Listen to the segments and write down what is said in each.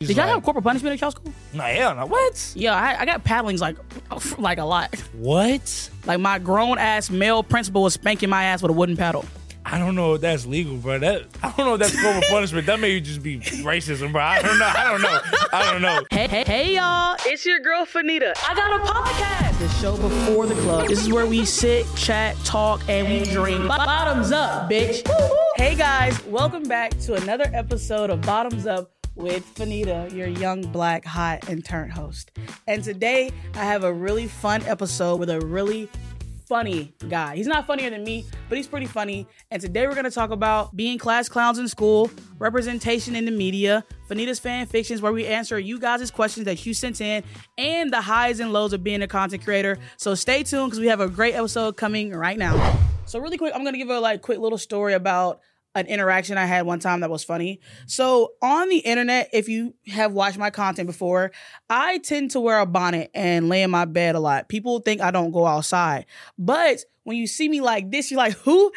Did y'all have corporal punishment at y'all school? No, hell no. What? Yeah, I, I got paddlings like like a lot. What? Like my grown ass male principal was spanking my ass with a wooden paddle. I don't know if that's legal, bro. That I don't know if that's corporal punishment. That may just be racism, bro. I don't know. I don't know. I don't know. Hey, hey, hey, y'all. It's your girl, Fannita. I got a podcast. The show before the club. This is where we sit, chat, talk, and we drink. Bottoms up, bitch. Hey, guys. Welcome back to another episode of Bottoms Up with Fannita, your young, black, hot, intern host. And today, I have a really fun episode with a really funny guy. He's not funnier than me, but he's pretty funny. And today we're gonna talk about being class clowns in school, representation in the media, Fannita's fan fictions, where we answer you guys' questions that you sent in, and the highs and lows of being a content creator. So stay tuned because we have a great episode coming right now. So really quick, I'm gonna give a like quick little story about an interaction I had one time that was funny. So on the internet, if you have watched my content before, I tend to wear a bonnet and lay in my bed a lot. People think I don't go outside. But when you see me like this, you're like, who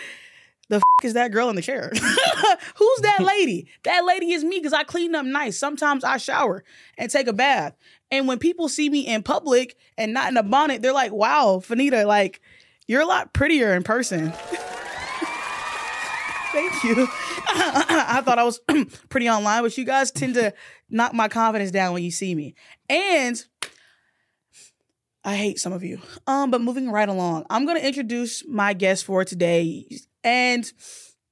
the f- is that girl in the chair? Who's that lady? that lady is me because I clean up nice. Sometimes I shower and take a bath. And when people see me in public and not in a bonnet, they're like, wow, Fannita, like, you're a lot prettier in person. Thank you. I thought I was pretty online, but you guys tend to knock my confidence down when you see me. And I hate some of you. Um, but moving right along, I'm gonna introduce my guest for today, and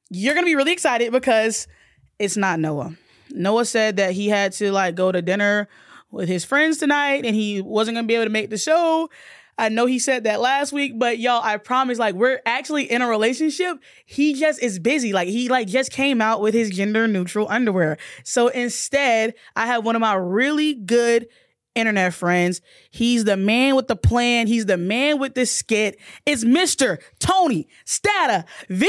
you're gonna be really excited because it's not Noah. Noah said that he had to like go to dinner with his friends tonight, and he wasn't gonna be able to make the show. I know he said that last week, but y'all, I promise, like we're actually in a relationship. He just is busy. Like he like just came out with his gender neutral underwear. So instead, I have one of my really good internet friends. He's the man with the plan. He's the man with the skit. It's Mr. Tony Stata meow.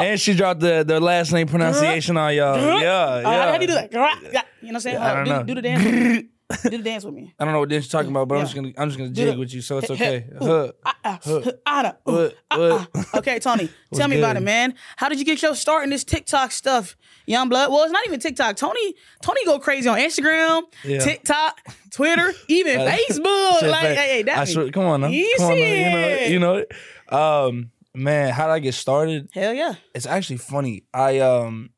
And she dropped the, the last name pronunciation on y'all. Yeah, yeah. Uh, how, do you do that? You know what I'm saying? Do, do the dance. do the dance with me. I don't know what dance you're talking about, but I'm just gonna I'm just gonna jig with you, so it's okay. hey, ooh, Huh. Ah, ah, huh. Ah, da, ooh, What? What? Okay, Tony, tell me about it, man. How did you get your start in this TikTok stuff, young blood? Well, it's not even TikTok. Tony, Tony go crazy on Instagram, TikTok, Twitter, even Facebook. Like, hey, hey, that I me. swear, come on now. You come on see You know, you know it. Um, man, how did I get started? Hell yeah, It's actually funny. I um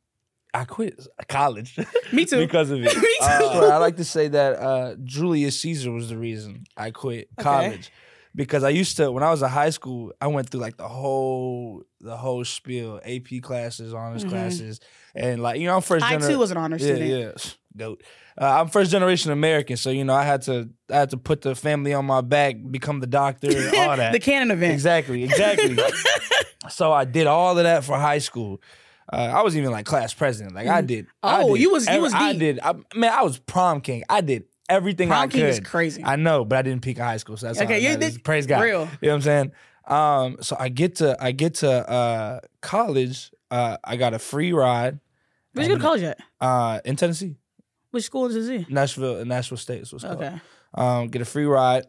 I quit college. Me too. because of it. Me too. Uh, I like to say that uh, Julius Caesar was the reason I quit college. Because I used to, when I was in high school, I went through like the whole, the whole spiel, AP classes, honors Mhm. classes, and like you know, I'm first. I gener- too was an honor yeah, student. yeah, goat. Uh, I'm first generation American, so you know, I had to, I had to put the family on my back, become the doctor, all that. the canon event. Exactly, exactly. so I did all of that for high school. Uh, I was even like class president. Like I did. I Oh, did you was- you was I did. I, man, I was prom king. I did everything I Prom could. king is crazy. I know, but I didn't peak in high school, so that's Okay, you Praise God. real. You know what I'm saying? Um, so I get to I get to uh college. Uh, I got a free ride. Where'd you go to college at? Uh, in Tennessee, Which school is he? Nashville, Nashville State is what's called. Okay. Um, get a free ride.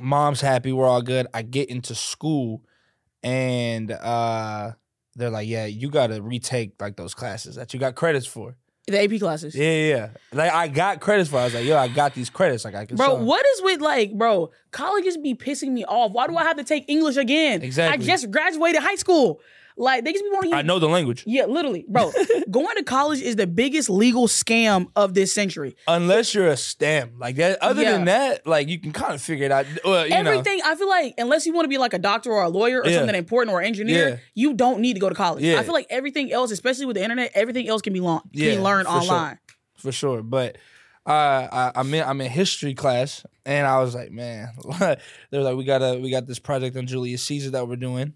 Mom's happy. We're all good. I get into school, and uh, they're like, "Yeah, you got to retake like those classes that you got credits for." The AP classes. Yeah, yeah. yeah. Like I got credits for. it. I was like, "Yo, I got these credits. Like I can." Bro, show 'em." what is with like, bro? Colleges be pissing me off. Why do I have to take English again? Exactly. I just graduated high school. Like they just be wanting. I know the language. Yeah, literally, bro. going to college is the biggest legal scam of this century. Unless you're a STEM, like that. Other Yeah. than that, like you can kind of figure it out. Well, you know. Everything I feel like, unless you want to be like a doctor or a lawyer or Yeah. something important or engineer, Yeah. you don't need to go to college. I feel like everything else, especially with the internet, everything else can be long, can be learned for sure. online. for sure. But uh, I, I'm in I'm in history class, and I was like, man, they're like, we got a we got this project on Julius Caesar that we're doing,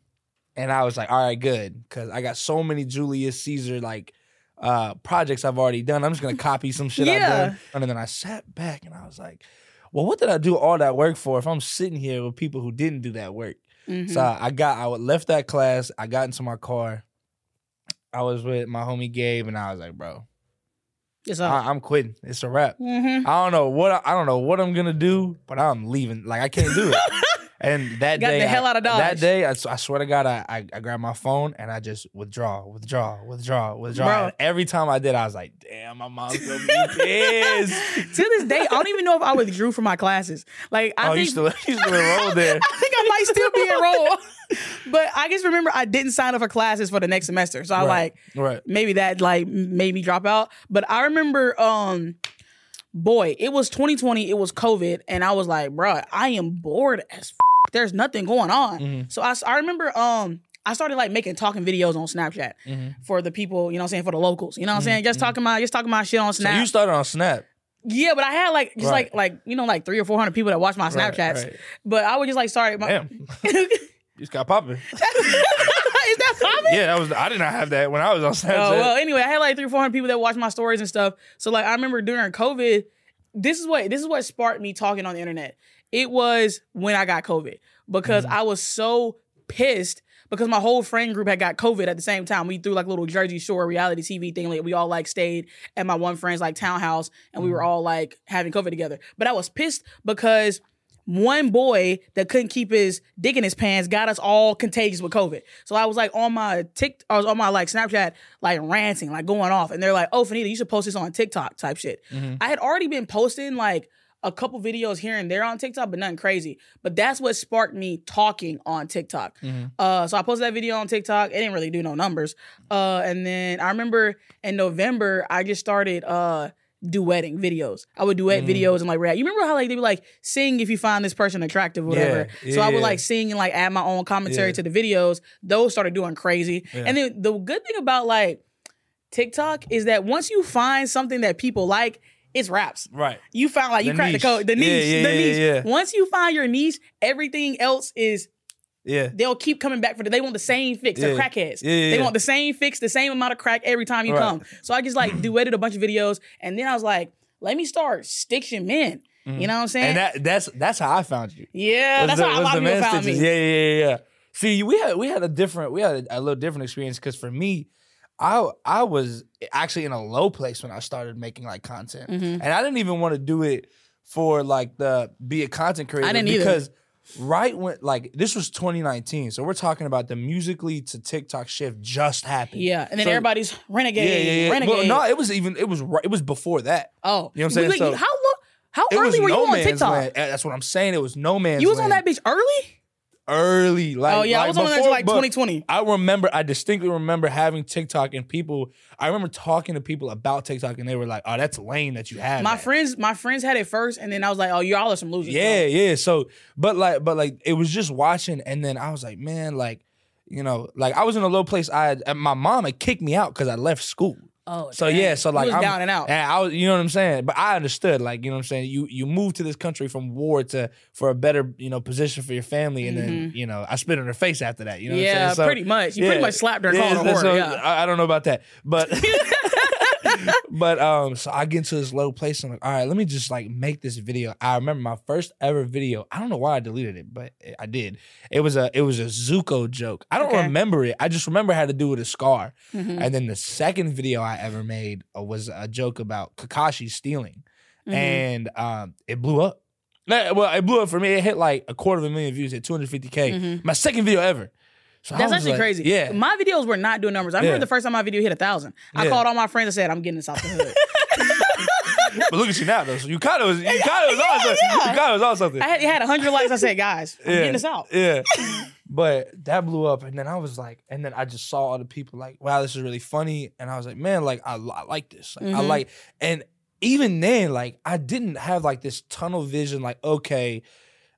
and I was like, all right, good, because I got so many Julius Caesar like uh projects I've already done. I'm just gonna copy some shit I've Yeah. done, and then I sat back and I was like, well, what did I do all that work for if I'm sitting here with people who didn't do that work? Mhm. So I got I left that class. I got into my car. I was with my homie Gabe, and I was like, bro, It's I, I'm quitting. It's a wrap. Mhm. I don't know what I, I don't know what I'm gonna do, but I'm leaving. Like I can't do it. And that Got day, the hell out of Dodge. That day, I swear to God, I, I I grabbed my phone and I just withdraw, withdraw, withdraw, withdraw. Bro. And every time I did, I was like, "Damn, my mom's gonna be pissed." to this day, I don't even know if I withdrew from my classes. Like I oh, you think still you still enrolled there? I think I might still be enrolled. but I just remember I didn't sign up for classes for the next semester. So I Right. like Right. maybe that like made me drop out. But I remember um boy, it was 2020, it was COVID, and I was like, bruh, I am bored as f- there's nothing going on. Mm-hmm. So I, I remember um I started like making talking videos on Snapchat Mm-hmm. for the people, you know what I'm saying, for the locals. You know what I'm saying? Just talking about just talking about shit on So Snap. you started on Snap. yeah, but I had like just Right. like like you know like three or four hundred people that watch my Right, Snapchats. right. But I would just like start my Damn, you just got popping. Is that common? Yeah, that was. I did not have that when I was on Snapchat. Oh well, anyway, I had like three or four hundred people that watch my stories and stuff. So like I remember during COVID, this is what this is what sparked me talking on the internet. It was when I got COVID because Mm-hmm. I was so pissed because my whole friend group had got COVID at the same time. We threw like a little Jersey Shore reality TV thing. Like we all like stayed at my one friend's like townhouse and we were Mm-hmm. all like having COVID together. But I was pissed because one boy that couldn't keep his dick in his pants got us all contagious with COVID. So I was like on my Tik, I was on my like Snapchat, like ranting, like going off, and they're like, "Oh, Fannita, you should post this on TikTok," type shit. I had already been posting like a couple videos here and there on TikTok, but nothing crazy. But that's what sparked me talking on TikTok. Uh, so I posted that video on TikTok. It didn't really do no numbers. Uh, and then I remember in November, I just started uh duetting videos. I would duet videos and like react. You remember how like they be like sing if you find this person attractive or whatever. Yeah, so I would like sing and like add my own commentary Yeah. to the videos. Those started doing crazy. And then the good thing about like TikTok is that once you find something that people like, it's raps. Right. You found like you The cracked the code. The Yeah, niche. yeah, the niche. yeah. Once you find your niche, everything else is Yeah. they'll keep coming back for the, they want the same fix. They're Yeah. crackheads. Yeah, yeah, they yeah. want the same fix, the same amount of crack every time you Right. come. So I just like duetted a bunch of videos and then I was like, let me start stitching men. You mm-hmm. know what I'm saying? And that that's that's how I found you. yeah, Was that's the- how a lot of people found stitches. me. Yeah, yeah, yeah, yeah. See, we had we had a different we had a, a little different experience because for me, I I was actually in a low place when I started making like content, Mm-hmm. and I didn't even want to do it for like the be a content creator. didn't either. because right when like this was 2019, so we're talking about the Musical.ly to TikTok shift just happened. Yeah, and then So- everybody's renegade, Yeah, yeah, yeah. renegade. Well, no, it was even it was it was before that. oh, You know what I'm saying? Wait, So- how long? How early were you on TikTok? land. That's what I'm saying. It was no man's. You was on that bitch early? Early. Oh, like, Oh, yeah, I was on before- like 2020. I remember, I distinctly remember having TikTok and people. I remember talking to people about TikTok and they were like, "Oh, that's lame that you have." My that." friends, my friends had it first, and then I was like, "Oh, y'all are some losers." bro. Yeah, yeah. So, but like, but like, it was just watching, and then I was like, man, like, you know, like I was in a low place. I my mom had kicked me out because I left school. Oh, So dang. yeah, so like I'm, down and out. Yeah, I was, you know what I'm saying. But I understood, like you know what I'm saying. You you moved to this country from war to for a better you know position for your family, and then you know I spit in her face after that. You know, what I'm Mm-hmm. Yeah, saying? So- pretty much. You pretty much slapped her and called her so- whore, yeah. I, I don't know about that, but but um, so I get into this low place. I'm like, all right, let me just like make this video. I remember my first ever video. I don't know why I deleted it, but I did. It was a it was a Zuko joke. I don't Okay. remember it. I just remember how to do with a scar. Mhm. And then the second video I ever made uh, was a joke about Kakashi stealing, Mhm. and um, it blew up. Well, it blew up for me. It hit like a quarter of a million views, hit 250k. Mhm. My second video ever. So That's actually like- crazy. Yeah, My videos were not doing numbers. I remember Yeah. the first time my video hit a thousand. I Yeah. called all my friends and said, I'm getting this out the hood. but look at you now though. So you kind of was, you kind of was on something. You kind of was on something. I had, it had 100 likes. I said, guys, I'm getting this out. Yeah. but that blew up. And then I was like, and then I just saw all the people like, wow, this is really funny. And I was like, man, like, I, I like this. Like, I Mhm. like, and even then, like, I didn't have like this tunnel vision, like, okay.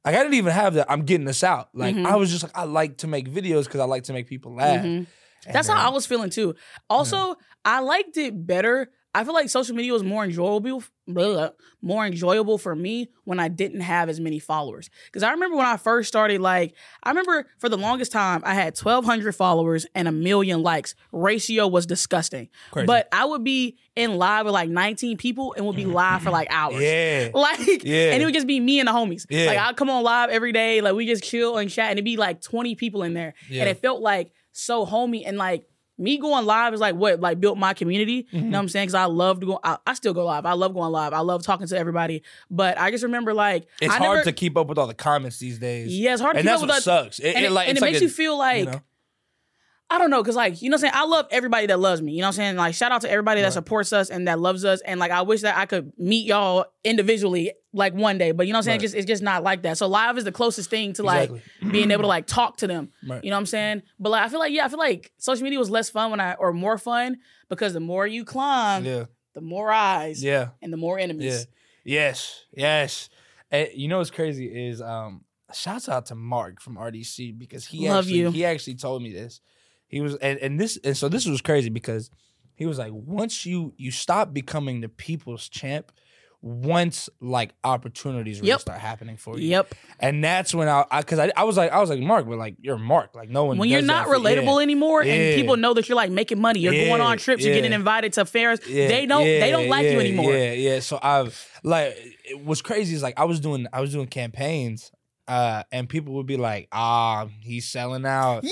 Like, I didn't even have that. I'm getting this out. Like, Mhm. I was just like, I like to make videos because I like to make people laugh. Mhm. That's then- how I was feeling too. Also, I liked it better. I feel like social media was more enjoyable, blah, more enjoyable for me when I didn't have as many followers. Because I remember when I first started, like I remember for the longest time I had twelve hundred followers and a million likes. Ratio was disgusting. Crazy. But I would be in live with like nineteen people and would be mm. live for like hours. Yeah. Like, Yeah. and it would just be me and the homies. Yeah. Like, I'd come on live every day. Like, we just chill and chat, and it'd be like 20 people in there. Yeah. And it felt like so homey and like me going live is like what like built my community. You Mm-hmm. know what I'm saying? Because I love to go. I, I still go live. I love going live. I love talking to everybody. But I just remember like It's I hard never, to keep up with all the comments these days. Yeah, it's hard to and keep that's up what with sucks. It, and it, like, and it like makes a- you feel like you know? I don't know, cause like you know, what I'm saying I love everybody that loves me. You know, what I'm saying like shout out to everybody that Right. supports us and that loves us. And like I wish that I could meet y'all individually like one day, but you know, what I'm saying Right. just it's just not like that. So live is the closest thing to like Exactly. being able to like talk to them. Right. You know what I'm saying? But like I feel like yeah, I feel like social media was less fun when I or more fun because the more you climb, Yeah, the more eyes yeah. and the more enemies. Yeah. Yes. Yes. And you know what's crazy is um shouts out to Mark from RDC because he Love actually you. he actually told me this. He was and, and this and so this was crazy because he was like once you you stop becoming the people's champ once like opportunities really Yep. start happening for you. Yep. And that's when I because I, I, was like I was like Mark, but like you're Mark, like no one When you're not for- relatable yeah. anymore Yeah. and people know that you're like making money, you're going on trips, you're getting invited to fairs, Yeah, they don't they don't yeah, like you anymore. Yeah, yeah. So I've like it, what's crazy is like I was doing I was doing campaigns, uh, and people would be like, ah, he's selling out. Yeah.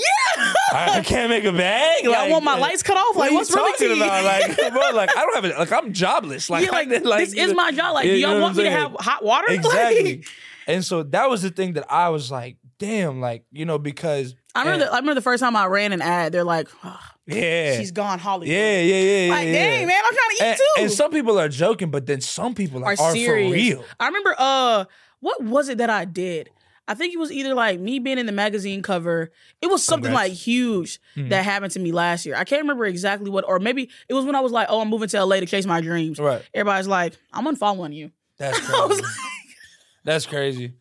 I can't make a bag. Yeah, I Like, want my lights cut off. Like, what's really talking about? Like, bro, like I don't have it. Like I'm jobless. Like, yeah, like, I, like this is my job. Like, do y'all want me to have hot water? Like, exactly. and so that was the thing that I was like, damn, like you know because I remember. and- The, I remember the first time I ran an ad. They're like, "Oh, yeah, "She's gone Hollywood." yeah, yeah, yeah, yeah. Like, yeah. dang, man, I'm trying to eat And, too. and some people are joking, but then some people are are, are for real. I remember. Uh, what was it that I did? I think it was either like me being in the magazine cover. It was something Congrats. like huge Mhm. that happened to me last year. I can't remember exactly what, or maybe it was when I was like, "Oh, I'm moving to LA to chase my dreams." Right. Everybody's like, "I'm unfollowing you." That's crazy. That's crazy.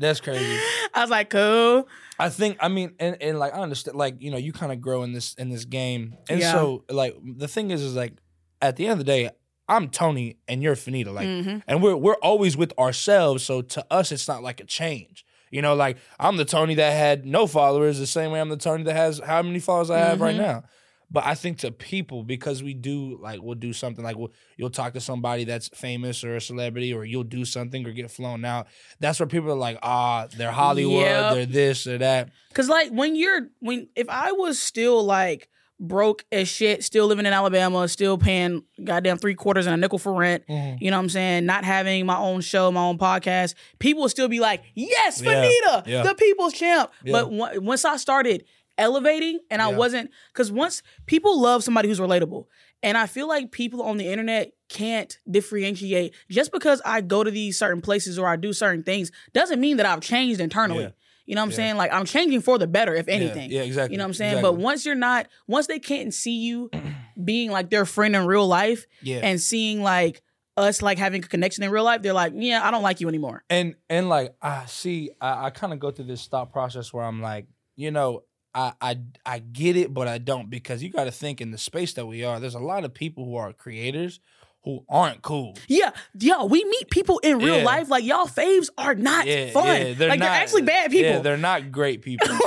That's crazy. I was like, "Cool." I think I mean and, and like I understand like you know you kind of grow in this in this game and Yeah. so like the thing is is like at the end of the day I'm Tony and you're Fannita like Mhm. and we're we're always with ourselves so to us it's not like a change you know like I'm the Tony that had no followers the same way I'm the Tony that has how many followers I have right Mhm. now but I think to people because we do like we'll do something like we'll, you'll talk to somebody that's famous or a celebrity or you'll do something or get flown out that's where people are like ah they're Hollywood Yep. they're this or that Cause like when you're when if I was still like broke as shit, still living in Alabama, still paying goddamn three quarters and a nickel for rent, mm-hmm. you know what I'm saying? Not having my own show, my own podcast, people would still be like, "Yes, Yeah, Fannita, yeah. the people's champ." Yeah. But on- once I started elevating, and I wasn't, because once people love somebody who's relatable, and I feel like people on the internet can't differentiate just because I go to these certain places or I do certain things doesn't mean that I've changed internally. You know what I'm Yeah. saying? Like I'm changing for the better, if anything. Yeah, yeah, exactly. You know what I'm saying? exactly. But once you're not, once they can't see you being like their friend in real life yeah, and seeing like us like having a connection in real life, they're like, yeah, I don't like you anymore. and and like I see, I, I kind of go through this thought process where I'm like, you know, I I I get it, but I don't because you got to think in the space that we are. There's a lot of people who are creators who aren't cool. Yeah, yo, we meet people in real Yeah. life. Like y'all faves are not Yeah, fun. yeah, like they're actually bad people. Yeah, they're not great people.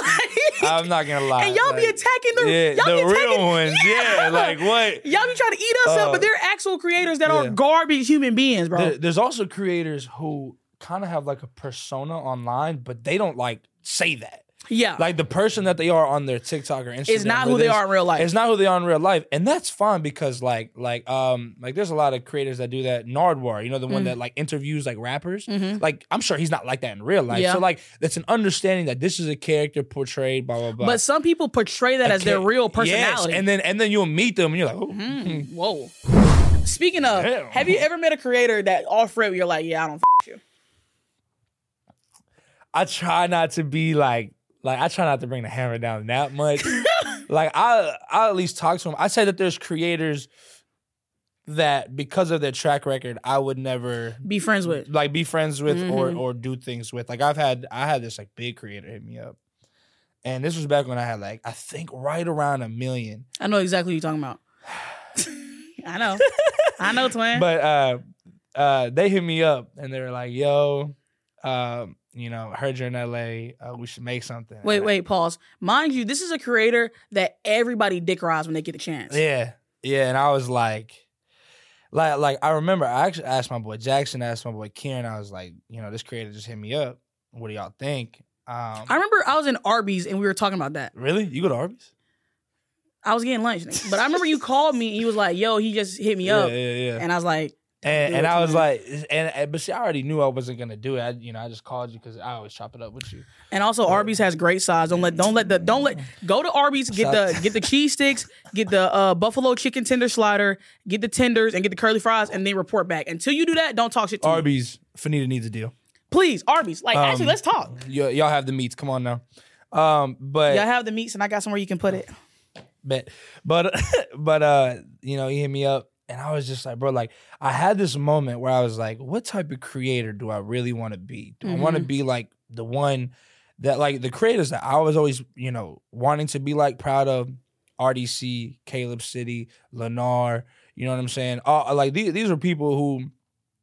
Like- I'm not gonna lie. and y'all be attacking the, yeah, y'all the be attacking, real ones. Yeah, like what? Y'all be trying to eat us up, Uh, but they're actual creators that are garbage human beings, bro. There- there's also creators who kind of have like a persona online, but they don't like say that. Yeah, Like the person that they are on their TikTok or Instagram it's not who they are in real life. It's not who they are in real life, and that's fine because like like um like there's a lot of creators that do that. Nardwuar, you know, the one Mm. that like interviews like rappers. Mhm. Like I'm sure he's not like that in real life. Yeah. So like that's an understanding that this is a character portrayed, blah blah blah. But some people portray that as their Okay, real yes, personality. and then and then you'll meet them and you're like, oh, Mm, whoa. Speaking of, Damn. have you ever met a creator that off rip you're like, yeah, I don't f- you. I try not to be like like I try not to bring the hammer down that much. like I I at least talk to them. I say that there's creators that because of their track record, I would never Be friends with. like be friends with or Mhm. or do things with. Like I've had I had this like big creator hit me up. And this was back when I had like I think right around a million. I know exactly what you're talking about. I know. I know, twin. But uh uh they hit me up and they were like, "Yo, um, you know, heard you're in LA. Uh, we should make something." wait, wait, pause. Mind you, this is a creator that everybody dick rides when they get the chance. Yeah, yeah, and I was like, like, like I remember I actually asked my boy Jackson, asked my boy Kieran. I was like, you know, this creator just hit me up. What do y'all think? Um, I remember I was in Arby's and we were talking about that. really? You go to Arby's? I was getting lunch, but I remember you called me. and You was like, "Yo, he just hit me Yeah, up," yeah, yeah. and I was like, And and I was like, and, and but see, I already knew I wasn't gonna do it. I, you know, I just called you because I always chop it up with you. And also Arby's has great sides. Don't let don't let the don't let go to Arby's, get the get the cheese sticks, get the uh, buffalo chicken tender slider, get the tenders and get the curly fries and then report back. Until you do that, don't talk shit to me. Arby's, Fannita needs a deal. Please, Arby's. Like actually, Um, let's talk. Y- y'all have the meats. Come on now. Um, but Y'all have the meats and I got somewhere you can put it. bet but but uh you know he hit me up and i was just like bro like i had this moment where i was like what type of creator do i really want to be do i want to Mhm. be like the one that like the creators that i was always you know wanting to be like proud of rdc caleb city Lenarr you know what i'm saying uh, like these, these are people who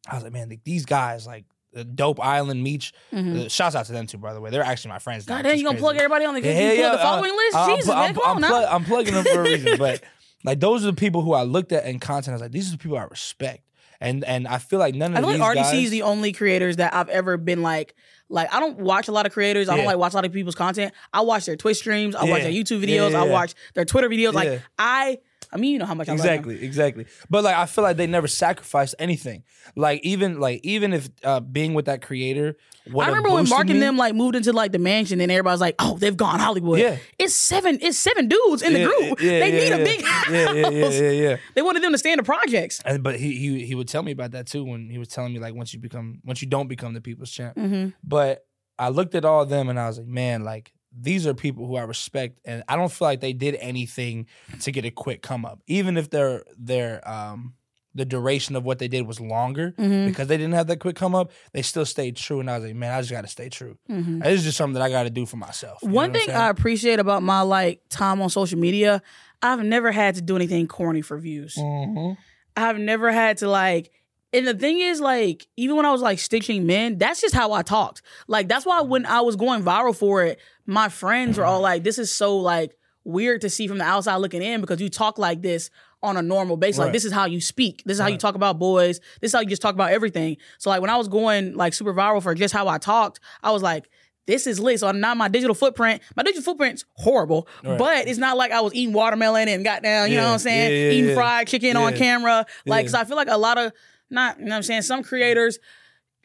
i was like man like, these guys like the dope island meech Mhm. uh, shouts out to them too by the way they're actually my friends now, God damn, you gonna plug everybody on the, Yeah, you plug yeah, the uh, following list? I'm, Jesus, I'm, man, I'm, plug- I'm plugging them for a reason, but like those are the people who I looked at in content. I was like, these are the people I respect, and and I feel like none of I feel these like RDC guys. is the only creators that I've ever been like, like I don't watch a lot of creators. I don't Yeah. like watch a lot of people's content. I watch their Twitch streams. I watch Yeah. their YouTube Yeah, videos. yeah, I yeah. watch their Twitter videos. Yeah. Like I, I mean, you know how much I love exactly, exactly. But like, I feel like they never sacrificed anything. Like even like even if uh, being with that creator, I remember when Mark and them like moved into like the mansion, and everybody's like, "Oh, they've gone Hollywood." Yeah. it's seven. It's seven dudes in the group. yeah, they yeah, need yeah. a big house. Yeah, yeah, yeah, yeah, yeah. They wanted them to stay in the projects. And but he he he would tell me about that too when he was telling me like once you become once you don't become the people's champ. Mm-hmm. But I looked at all of them and I was like, man, like these are people who I respect, and I don't feel like they did anything to get a quick come up, even if their their um the duration of what they did was longer Mhm. because they didn't have that quick come up. They still stayed true, and I was like, man, I just got to stay true. Mm-hmm. This is just something that I got to do for myself. One thing? I appreciate about my like time on social media, I've never had to do anything corny for views. Mhm. I've never had to like and the thing is like even when I was like stitching men, that's just how I talked. Like that's why when I was going viral for it, my friends were all like this is so like weird to see from the outside looking in because you talk like this on a normal basis. Like this is how you speak. This is how you talk about boys. This is how you just talk about everything. So like when I was going like super viral for just how I talked, I was like this is lit. So now my digital footprint, my digital footprint's horrible, Right. but it's not like I was eating watermelon and got down, you know what I'm saying? Yeah, yeah, eating yeah. fried chicken on camera. Like, Yeah. cause I feel like a lot of not, you know what I'm saying? Some creators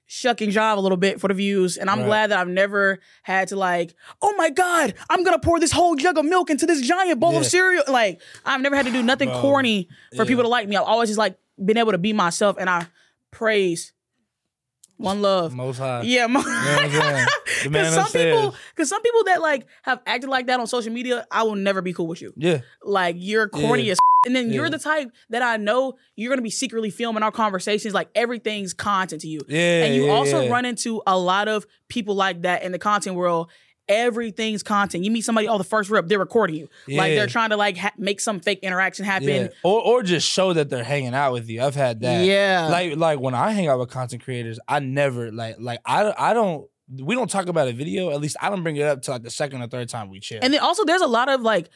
shuck and jive a little bit for the views. And I'm Right. glad that I've never had to like, oh my God, I'm gonna pour this whole jug of milk into this giant bowl of cereal. Like, I've never had to do nothing Bro. corny for Yeah. people to like me. I've always just like been able to be myself and I praise one love. Most high. Yeah, mo- You know what I'm saying? The man Cause some people, cause some people that like have acted like that on social media, I will never be cool with you. Yeah. Like you're corny Yeah. as, and then you're the type that I know you're gonna be secretly filming our conversations. Like everything's content to you, Yeah. and you yeah, also yeah. run into a lot of people like that in the content world. Everything's content. You meet somebody, oh, the first rip, they're recording you. Like they're trying to like ha- make some fake interaction happen. Yeah. Or or just show that they're hanging out with you. I've had that. Yeah. Like like when I hang out with content creators, I never like like I I don't we don't talk about a video. At least I don't bring it up to like the second or third time we chill. And then also there's a lot of like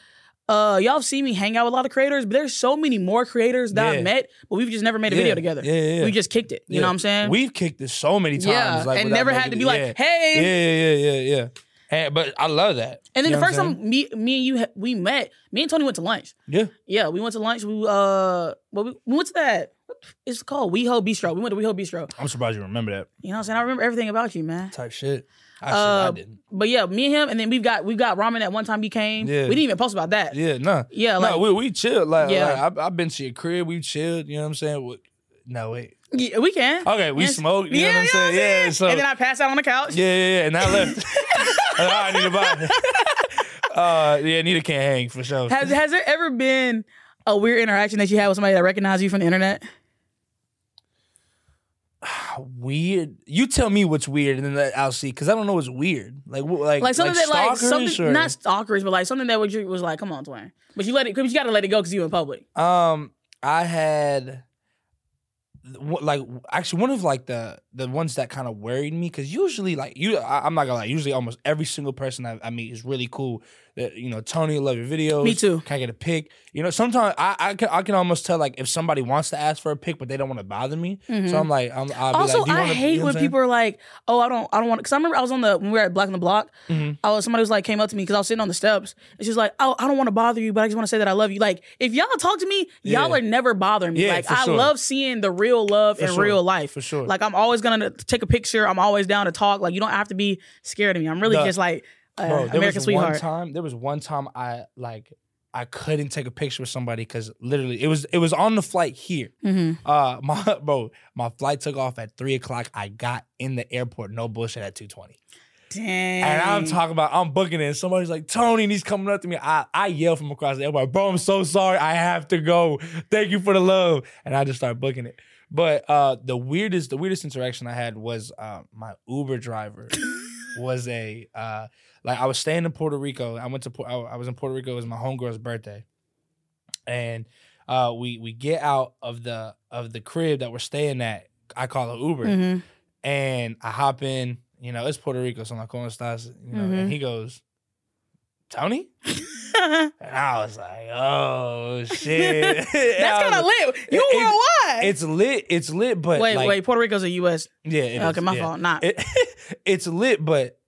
uh y'all have seen me hang out with a lot of creators, but there's so many more creators that Yeah. I've met, but we've just never made a Yeah. video together. Yeah, yeah, yeah. We just kicked it. You know what I'm saying? We've kicked it so many times. yeah. like, and never had to be it- like, yeah. hey. Yeah, yeah, yeah, yeah, yeah. And, but I love that. And then You the first time me me and you we met, me and Tony went to lunch. saying? Yeah, we went to lunch. We uh well, we, we went to that it's called WeHo Bistro. We went to WeHo Bistro. I'm surprised you remember that You know what I'm saying? I remember everything about you, man. type shit. Actually, Uh, I didn't. But yeah, me and him, and then we've got we've got ramen that one time you came. Yeah. We didn't even post about that. Yeah, no. Yeah, like we we chilled. Like, Yeah. like I've, I've been to your crib. We chilled. You know what I'm saying? No, wait. yeah, we can. Okay, we Yes. smoked. You know what I'm saying? Yeah. So and then I passed out on the couch. yeah, yeah, yeah. And I left. All right, Nita, bye. uh, yeah, Nita can't hang for sure. Has has there ever been a weird interaction that you had with somebody that recognized you from the internet? weird. You tell me what's weird, and then I'll see. Because I don't know what's weird. Like, like, Like something that like something or- not stalkers, but like something that was, was like, come on, Twain. But you let it, cause you got to let it go because you in public. Um, I had like actually one of like the the ones that kind of worried me because usually like you I, I'm not gonna lie usually almost every single person I, I meet is really cool that, you know, Tony, love your videos. Me too. Can I get a pic? You know, sometimes I, I can I can almost tell like if somebody wants to ask for a pic, but they don't want to bother me. So I'm like, I'm I'll also, like, do you I wanna, hate you know when people are like, "Oh, I don't, I don't want." Because I remember I was on the when we were at Black on the Block. Mm-hmm. I was somebody was like came up to me because I was sitting on the steps. And she was like, "Oh, I don't want to bother you, but I just want to say that I love you." Like, if y'all talk to me, y'all Yeah. are never bothering me. Yeah, like, I sure. love seeing the real love in sure. real life. For sure. Like, I'm always gonna take a picture. I'm always down to talk. Like, you don't have to be scared of me. I'm really The- just like uh, Bro, there American was sweetheart. one time. There was one time I like I couldn't take a picture with somebody because literally it was it was on the flight here. Mhm. Uh, my bro, my flight took off at three o'clock. I got in the airport, no bullshit, at two twenty. Dang. And I'm talking about I'm booking it. And somebody's like Tony, and he's coming up to me. I I yell from across the airport, bro. I'm so sorry. I have to go. Thank you for the love. And I just start booking it. But uh, the weirdest the weirdest interaction I had was uh, my Uber driver was a uh, like I was staying in Puerto Rico. I went to I was in Puerto Rico. It was my homegirl's birthday, and uh, we we get out of the of the crib that we're staying at. I call it Uber, Mhm. and I hop in. You know, it's Puerto Rico, so I'm like, ¿Cómo estás? You know, Mhm. and he goes, Tony, and I was like, oh shit, That's kind of lit. You It- worldwide. It's lit. It's lit, but wait, like, wait. Puerto Rico's a U.S. yeah, okay, is, my yeah. fault. Not. It, it's lit, but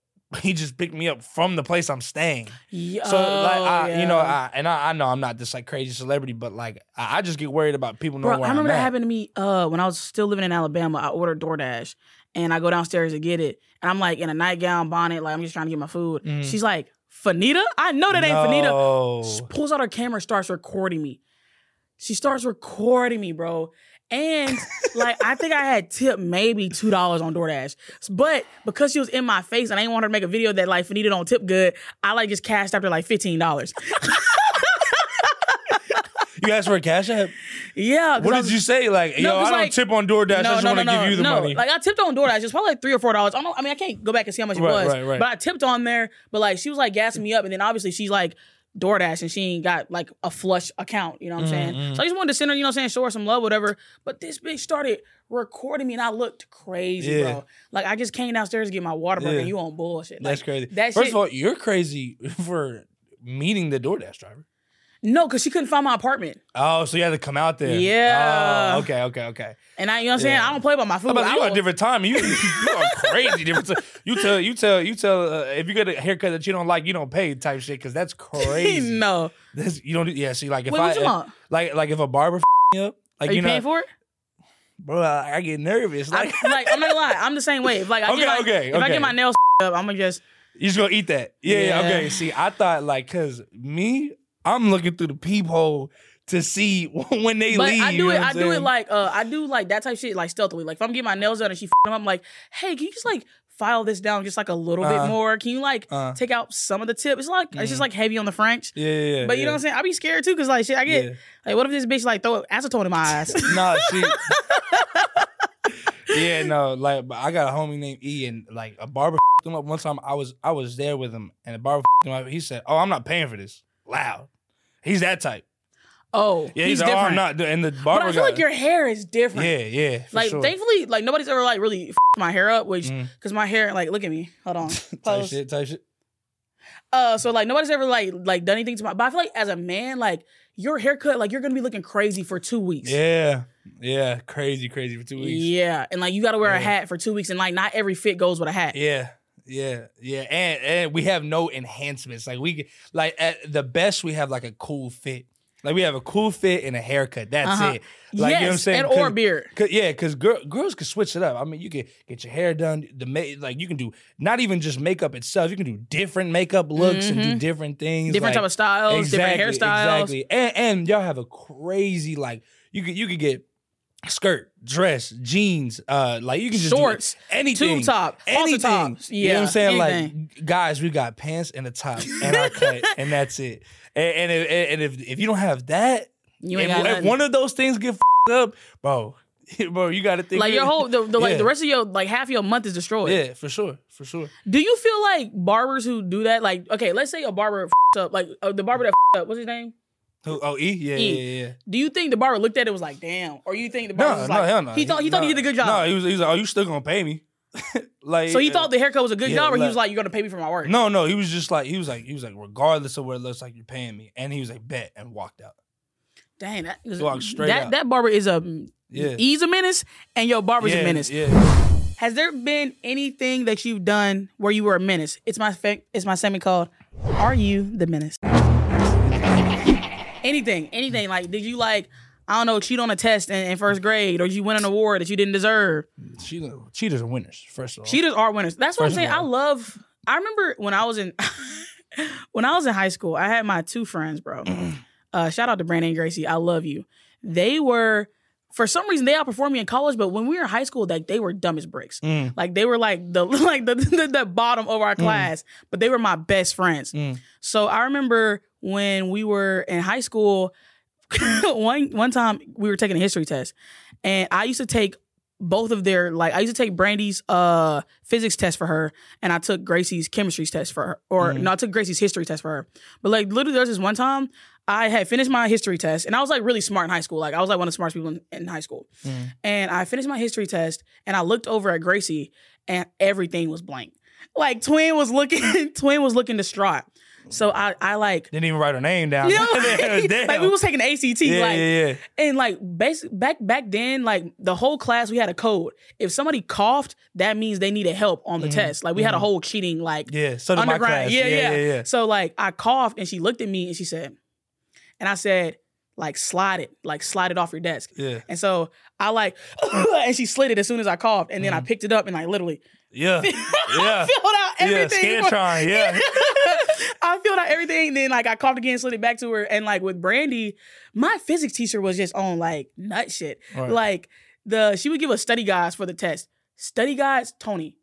he just picked me up from the place I'm staying. Yeah, So like, I, you know. I, and I, I know I'm not this like crazy celebrity, but like, I, I just get worried about people knowing Bro, where I remember I'm that at. happened to me uh, when I was still living in Alabama. I ordered DoorDash and I go downstairs to get it. And I'm like in a nightgown, bonnet, like I'm just trying to get my food. Mhm. She's like, Fannita? I know that ain't Fannita. no. S- Pulls out her camera, starts recording me. She starts recording me, bro. And like I think I had tipped maybe two dollars on DoorDash, but because she was in my face and I didn't want her to make a video that like Fannita don't tip good, I like just cashed after like fifteen dollars. You asked for a cash app? Yeah. What did was- you say? Like, No, yo, I don't like- tip on DoorDash. I just want to give you the no. money. Like I tipped on DoorDash. It's probably like three or four dollars. I don't. know. I mean, I can't go back and see how much it Right, was. right, right. But I tipped on there. But like she was like gassing me up, and then obviously she's like DoorDash, and she ain't got like a flush account. You know what I'm saying? Mm-hmm. So I just wanted to send her, you know, what I'm saying, show her some love, whatever. But this bitch started recording me, and I looked crazy, Yeah. bro. Like I just came downstairs to get my water break, Yeah. and you on bullshit. That's crazy. That First shit. of all, you're crazy for meeting the DoorDash driver. No, because she couldn't find my apartment, Oh, so you had to come out there. Yeah. Oh, okay, okay, okay. and I, you know, what I'm saying, Yeah. I don't play about my food. But I you on a different time. You you are crazy different. Time. You tell you tell you tell uh, if you get a haircut that you don't like, you don't pay type shit because that's crazy. no. That's, you don't. Yeah. See, like if Wait, I you if- like like if a barber me up, like Are you, know, paying for it? bro, I, I get nervous. I, Like like I'm not gonna lie, I'm the same way. If like I Okay, get my, okay, if I get my nails up, I'm gonna just you just gonna eat that? Yeah, yeah. Yeah. Okay. See, I thought like because me, I'm looking through the peephole to see when they But leave. I you do know it. I do it like uh I do like that type shit like stealthily. Like if I'm getting my nails done and she f- I'm like, hey, can you just like file this down just like a little Uh-huh. bit more? Can you like Uh. take out some of the tip? It's like it's just like heavy on the French. Yeah, yeah, yeah. But you know what I'm saying? I be scared too because like shit, I get Yeah. like what if this bitch like throw acetone in my eyes? Nah, see. yeah, no, like but I got a homie named E, and like a barber him up one time. I was I was there with him, and the barber him up. He said, "Oh, I'm not paying for this." Loud. He's that type. oh, Yeah, he's different. "Oh, I'm not. And the but I feel guy, like your hair is different. yeah, yeah, for like sure. thankfully, like nobody's ever like really f- my hair up, which because my hair like look at me, hold on, type shit, type shit. Uh, so like nobody's ever like like done anything to my. But I feel like as a man, like your haircut, like you're gonna be looking crazy for two weeks. Yeah, yeah, crazy, crazy for two weeks. Yeah, and like you got to wear a hat for two weeks, and like not every fit goes with a hat. Yeah, yeah, yeah, and and we have no enhancements. Like we like at the best we have like a cool fit. Like we have a cool fit and a haircut. That's Uh-huh. it. Like yes, you know what I'm saying? and or 'Cause- beard. Cause, yeah, because girl, girls can switch it up. I mean, you can get your hair done. The ma- like you can do not even just makeup itself. You can do different makeup looks and do different things, Mm-hmm. Different like- type of styles, different hairstyles. Exactly, and and y'all have a crazy like you could you could get skirt, dress, jeans, uh, like you can just Shorts, anything, tube top, anything. tops. you know what I'm saying? anything. Like guys, we got pants and a top and our cut, and that's it. And, and if and if if you don't have that, You ain't if, got if nothing. one of those things get f***ed up, bro, bro, you got to think like your whole the, the like the rest of your like half your month is destroyed. Yeah, for sure, for sure. Do you feel like barbers who do that, like okay, let's say a barber up, like uh, the barber that f***ed up, what's his name? Who? Oh, E, yeah, E. yeah, yeah. yeah. Do you think the barber looked at it was like, damn, or you think the barber No, was no, like, hell no. he thought he thought he did a good job? No, he was, he was like, oh, you still gonna pay me? like So he thought the haircut was a good yeah, job, or he was like, "You're gonna pay me for my work." No, no, he was just like he was like he was like regardless of what it looks like, you're paying me, and he was like bet and walked out. Dang, that is, Walk straight that out. that barber is a Yeah. he's a menace, and your barber's yeah, a menace. Yeah, Has there been anything that you've done where you were a menace? It's my fa- it's my segment called "Are You the Menace?" Anything, anything like did you like I don't know cheat on a test in, in first grade, or you win an award that you didn't deserve? cheaters, cheaters are winners. First of all, Cheaters are winners. That's what First I'm saying. I love. I remember when I was in when I was in high school. I had my two friends, bro. uh, shout out to Brandon and Gracie. I love you. They were for some reason they outperformed me in college, but when we were in high school, like they were dumb as bricks. Mm. Like they were like the like the, the, the bottom of our class, but they were my best friends. Mm. So I remember when we were in high school, one one time we were taking a history test, and I used to take both of their like I used to take Brandy's uh physics test for her, and I took Gracie's chemistry test for her, or Mhm. no, I took Gracie's history test for her. But like literally, there was this one time I had finished my history test, and I was like really smart in high school. Like I was like one of the smartest people in, in high school, Mm. and I finished my history test, and I looked over at Gracie, and everything was blank. Like Twin was looking, Twin was looking distraught. So I, I like, didn't even write her name down. you know, Damn. like we was taking ACT, yeah, like, yeah, yeah. and like basic back back then, like the whole class we had a code. If somebody coughed, that means they needed help on the Mhm, test. Like we had a mhm. whole cheating like Yeah, so underground. class. Yeah, yeah, yeah, yeah. So like I coughed and she looked at me and she said, and I said, like slide it, like slide it off your desk. Yeah, And so I like, and she slid it as soon as I coughed, and then I Mhm. picked it up and like literally yeah, yeah, filled out everything. yeah. Scantron, yeah. I filled out everything, and then like I coughed again, slid it back to her, and like with Brandy, my physics teacher was just on like nut shit. Right. Like the she would give us study guides for the test. Study guides, Tony,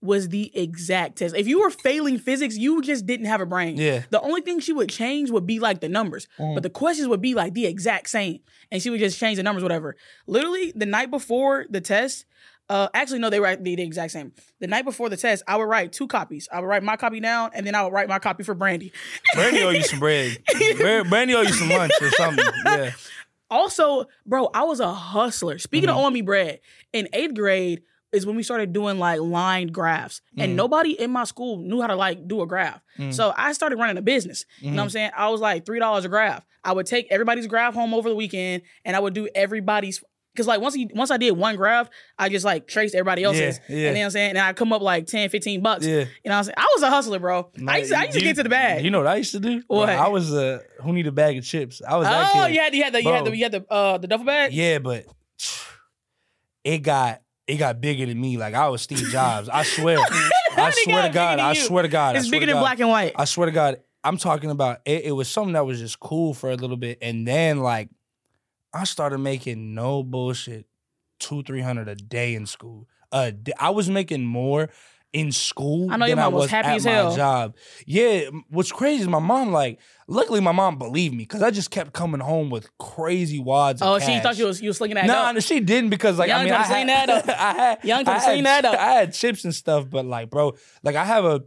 was the exact test. If you were failing physics, you just didn't have a brain. Yeah. The only thing she would change would be like the numbers, Mm. but the questions would be like the exact same, and she would just change the numbers, whatever. Literally, the night before the test, uh, actually no, they were the, the exact same. The night before the test, I would write two copies. I would write my copy down, and then I would write my copy for Brandy. Brandy owe you some bread. Brandy owe you some lunch or something. Yeah. Also, bro, I was a hustler. Speaking Mm-hmm. of owing me bread, in eighth grade is when we started doing like lined graphs, and Mm. nobody in my school knew how to like do a graph. Mm. So I started running a business. You know what I'm saying? I was like three dollars a graph. I would take everybody's graph home over the weekend, and I would do everybody's. Cause like once he, once I did one graph, I just like traced everybody else's. yeah. And you know what I'm saying? And I come up like 10, 15 bucks. Yeah. You know what I'm saying? I was a hustler, bro. I used to, I used to get to the bag. You know what I used to do? What? I was uh, who need a bag of chips. I was oh, you had, you had the, you had the, you had the, uh, the duffel bag. Yeah, but it got it got bigger than me. Like I was Steve Jobs. I swear. I swear to God. I swear to God. It's bigger than God. black and white. I swear to God, I'm talking about it, it was something that was just cool for a little bit. And then like I started making no bullshit, two, three hundred a day in school. Day. I was making more in school I know your than I was was happy at as my job. Yeah, what's crazy is my mom like luckily my mom believed me because I just kept coming home with crazy wads of Oh, she cash. thought you was you was slinging that. No, no, she didn't because like Young I mean, I had, that up. I had, Young I had, that up. I had chips and stuff, but like, bro, like I have a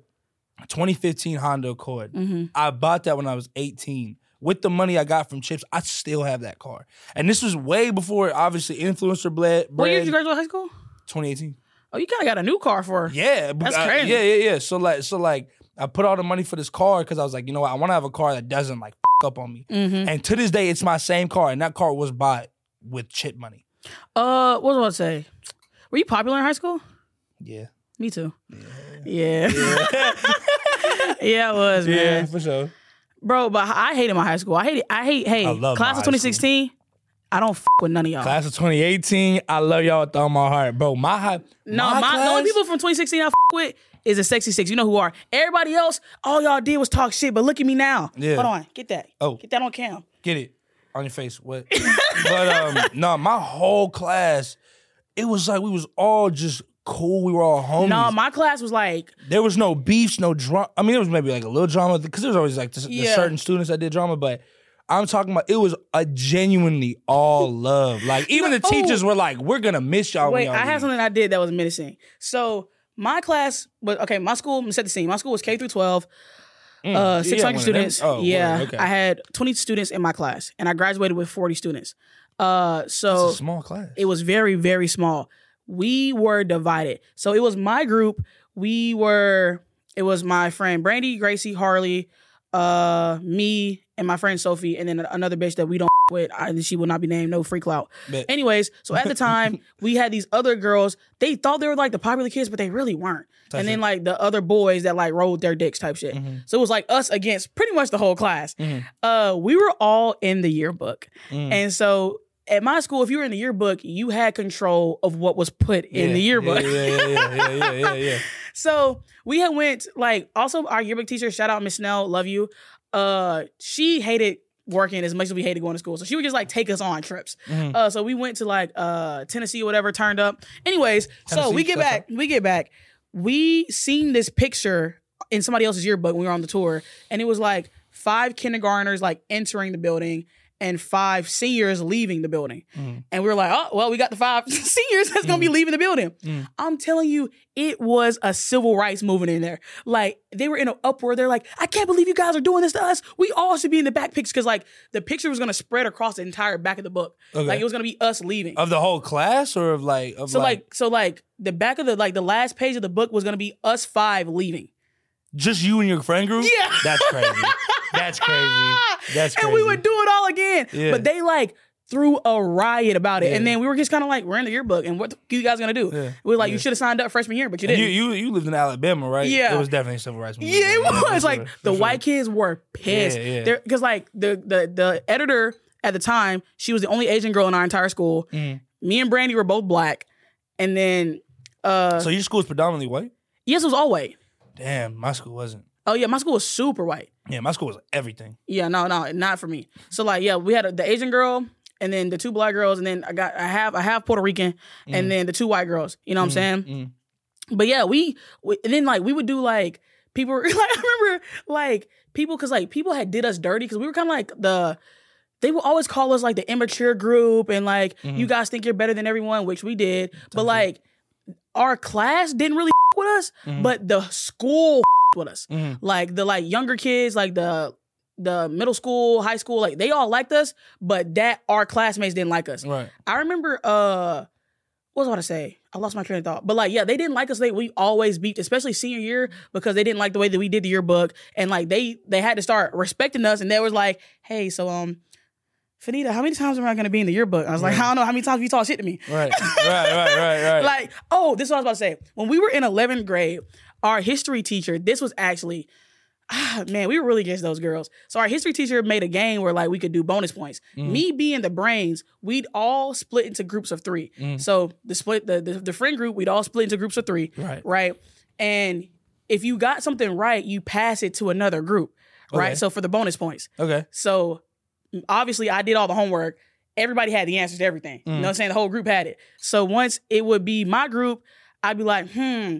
2015 Honda Accord. Mm-hmm. I bought that when I was 18. With the money I got from chips, I still have that car. And this was way before, obviously, influencer bled. What year did you graduate high school? 2018. Oh, you kind of got a new car for. her. Yeah, That's uh, crazy. yeah, yeah, yeah. So like, so like, I put all the money for this car because I was like, you know what, I want to have a car that doesn't like f- up on me. Mm-hmm. And to this day, it's my same car, and that car was bought with chip money. Uh, what was I about to say? Were you popular in high school? Yeah, Me too. Yeah. Yeah, I was, yeah, man. for sure. Bro, but I hated my high school. I hated. I hate. Hey, I love class my of high 2016. I don't f- with none of y'all. Class of 2018, I love y'all with all my heart, bro. My high, no, my, the only people from 2016 I f- with is a sexy six. You know who are? Everybody else, all y'all did was talk shit. But look at me now. Yeah. Hold on, get that. Oh. get that on cam. get it on your face. What? but um, no, my whole class, it was like we was all just cool. We were all homies. No, my class was like, there was no beefs, no drama. I mean, there was maybe like a little drama because there was always like the, the certain students that did drama, but. I'm talking about it was a genuinely all love. Like even the Oh. teachers were like, "We're gonna miss y'all." when wait, y'all I had something I did that was menacing. So my class was okay. My school set the scene. My school was K through 12. Uh, Mm. Yeah, 600 one students. Oh, word, yeah, okay. I had 20 students in my class, and I graduated with 40 students. Uh, so a small class. it was very, very small. We were divided. So it was my group. We were. It was my friend Brandy, Gracie, Harley, uh, me, and my friend Sophie, and then another bitch that we don't with. I, she will not be named. No freak clout. Bet. Anyways, so at the time we had these other girls. They thought they were like the popular kids, but they really weren't. Touch and then like the other boys that like rolled their dicks type shit. Mhm. So it was like us against pretty much the whole class. Mhm. Uh, we were all in the yearbook, Mm. and so. At my school, if you were in the yearbook, you had control of what was put in the yearbook. Yeah, yeah, yeah, yeah, yeah, yeah, yeah, yeah. So we had went like also our yearbook teacher, shout out Miss Snell, love you. Uh she hated working as much as we hated going to school. So she would just like take us on trips. Mhm. Uh so we went to like uh Tennessee or whatever, turned up. Anyways, so we get back, we get back. We seen this picture in somebody else's yearbook when we were on the tour, and it was like five kindergartners like entering the building and five seniors leaving the building. Mhm. And we were like, oh, well, we got the five seniors that's gonna be leaving the building. Mm. I'm telling you, it was a civil rights movement in there. Like they were in an uproar. They're like, I can't believe you guys are doing this to us. We all should be in the back picture because like the picture was gonna spread across the entire back of the book. Okay. Like it was gonna be us leaving. Of the whole class or of like of so like, so like the back of the like the last page of the book was gonna be us five leaving. Just you and your friend group? Yeah. That's crazy. That's crazy. That's crazy. and we would do it all again. Yeah. But they like threw a riot about it. And then we were just kind of like, we're in the yearbook. And what you guys gonna do? Yeah. We are like, Yeah. you should have signed up freshman year, but you didn't. you you you lived in Alabama, right? Yeah. It was definitely civil rights movement. yeah, it was sure, like for the sure. white kids were pissed. Yeah, yeah. Because like the the the editor at the time, she was the only Asian girl in our entire school. Mhm. Me and Brandy were both black. And then uh So your school is predominantly white? yes, it was all white. Damn, my school wasn't. Oh yeah, my school was super white. Yeah, my school was everything. Yeah, no, no, not for me. So like, yeah, we had a, the Asian girl, and then the two black girls, and then I got I have I have Puerto Rican, and then the two white girls. You know what I'm saying? Mm. But yeah, we, we and then like we would do like people like I remember like people because like people had did us dirty because we were kind of like the they would always call us like the immature group and like Mhm. you guys think you're better than everyone, which we did. But like our class didn't really with us, Mhm. but the school with us Mhm. like the like younger kids, like the the middle school, high school, like they all liked us, but that our classmates didn't like us. Right. I remember uh what was I about to say? I lost my train of thought. But like, yeah, they didn't like us. They we always beat, especially senior year, because they didn't like the way that we did the yearbook. And like they they had to start respecting us. And they was like, hey, so um, Fannita, how many times am I gonna be in the yearbook? I was like, Right. I don't know how many times you talk shit to me. Right. right. Right. Right. Right. Like, oh, this is what I was about to say. When we were in 11th grade, our history teacher, this was actually, ah, man, we were really against those girls. So our history teacher made a game where like we could do bonus points. Mhm. Me being the brains, we'd all split into groups of three. Mhm. So the split, the, the the friend group, we'd all split into groups of three, Right. right? And if you got something right, you pass it to another group, right? Okay. So for the bonus points. Okay. So obviously I did all the homework. Everybody had the answers to everything. You know what I'm saying? The whole group had it. So once it would be my group, I'd be like, hmm,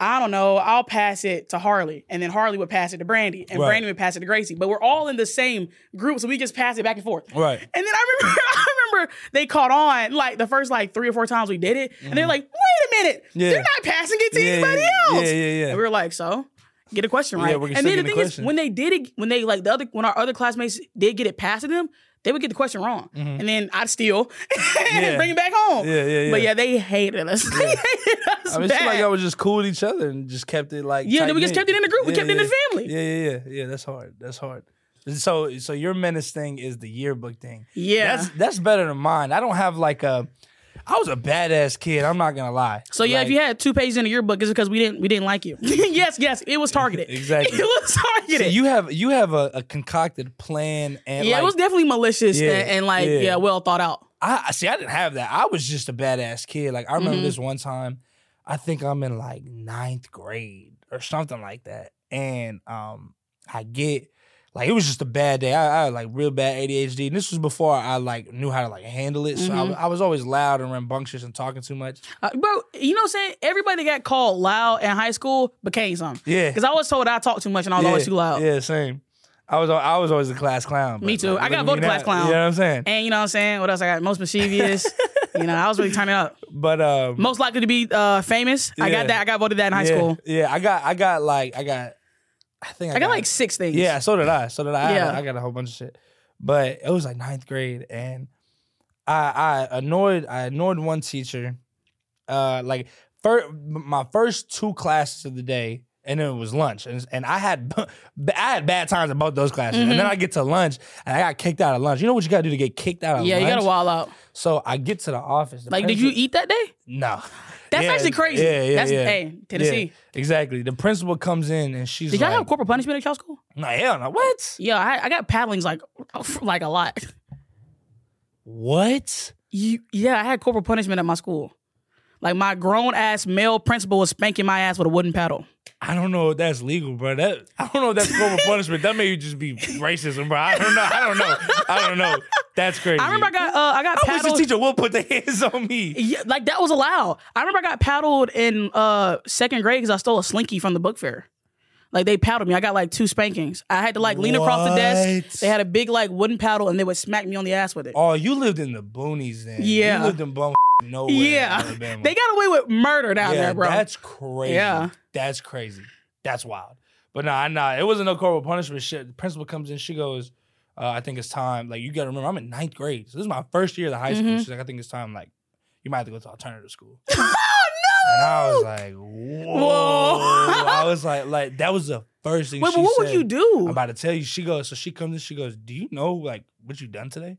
I don't know. I'll pass it to Harley. And then Harley would pass it to Brandy. And Right. Brandy would pass it to Gracie. But we're all in the same group. So we just pass it back and forth. Right. And then I remember, I remember they caught on like the first like three or four times we did it. And they're like, wait a minute. Mm-hmm. Yeah. They're not passing it to Yeah, anybody yeah, else. yeah, yeah, yeah. And we were like, so get a question Yeah, right. we're and then the thing a is, when they did it, when they like the other, when our other classmates did get it past to them, they would get the question wrong, and then I'd steal and Mm-hmm. Yeah. bring it back home. Yeah, yeah, yeah. But yeah, they hated us. they hated us I mean, bad. like y'all was just cool with each other and just kept it like. Yeah, then we just tight-knit. kept it in the group. We kept it in the family. Yeah, yeah, yeah, yeah. That's hard. That's hard. So, so your menace thing is the yearbook thing. yeah. That's that's better than mine. I don't have like a. I was a badass kid. I'm not gonna lie. so yeah, if you had two pages in the yearbook, it's because we didn't we didn't like you. yes, yes, it was targeted. Exactly. it was targeted. so you have you have a, a concocted plan and yeah, like, it was definitely malicious Yeah, and, and like yeah. yeah. well thought out. I I- see. I didn't have that. I was just a badass kid. Like I remember Mhm. this one time. I think I'm in like ninth grade or something like that, and um, I get like it was just a bad day. I, I had like real bad ADHD, and this was before I like knew how to like handle it. So I, Mhm. wa- I was always loud and rambunctious and talking too much. Uh, bro, you know what I'm saying? Everybody that got called loud in high school became something. Yeah, Because I was told I talked too much and I was yeah, always too loud. Yeah, same. I was I was always a class clown. Me too. like, I got voted class clown. You know what I'm saying? And you know what I'm saying? What else I got? Most mischievous. you know, I was really turning up. But um, Most likely to be uh, famous. I got that. I got voted that in high yeah, school. Yeah, I got I got like I got. I think I, I got like six things. Yeah, so did I. So did I. I, Yeah. I got a whole bunch of shit. But it was like ninth grade, and I I annoyed I annoyed one teacher. uh, like fir- my first two classes of the day, and then it was lunch, and and I had I had bad times in both those classes, and then Mm-hmm. I get to lunch and I got kicked out of lunch. You know what you got to do to get kicked out of lunch. Yeah, lunch? you gotta wall out. So I get to the office. the Like, did you eat that day? No. That's Yeah, actually crazy. Yeah, yeah, That's yeah. hey, Tennessee. Yeah, exactly. The principal comes in and she's Did y'all like, have corporal punishment at y'all school? "No, hell no. What? Yeah, I, I got paddlings like like a lot. What? You, yeah, I had corporal punishment at my school. Like my grown ass male principal was spanking my ass with a wooden paddle. I don't know if that's legal, bro. That I don't know if that's corporal punishment. That may just be racism, bro. I don't know. I don't know. I don't know. That's crazy. I remember I got uh, I got I wish the paddled. teacher would put their hands on me. Yeah, like that was allowed. I remember I got paddled in uh second grade because I stole a slinky from the book fair. Like they paddled me. I got like two spankings. I had to like lean across the desk. They had a big like wooden paddle and they would smack me on the ass with it. Oh, you lived in the boonies then. Yeah. You lived in bum nowhere. yeah, they got away with murder down yeah, there, bro. That's crazy. Yeah. That's crazy. That's wild. But nah, nah, it wasn't no corporal punishment shit. The principal comes in, she goes, uh, I think it's time. Like, you gotta remember, I'm in ninth grade. So this is my first year of the high school. Mhm. She's like, I think it's time, like, you might have to go to alternative school. And I was like, whoa. I was like, like, that was the first thing Wait, she but what would you do? I'm about to tell you. She goes, so she comes in, she goes, Do you know like what you done today?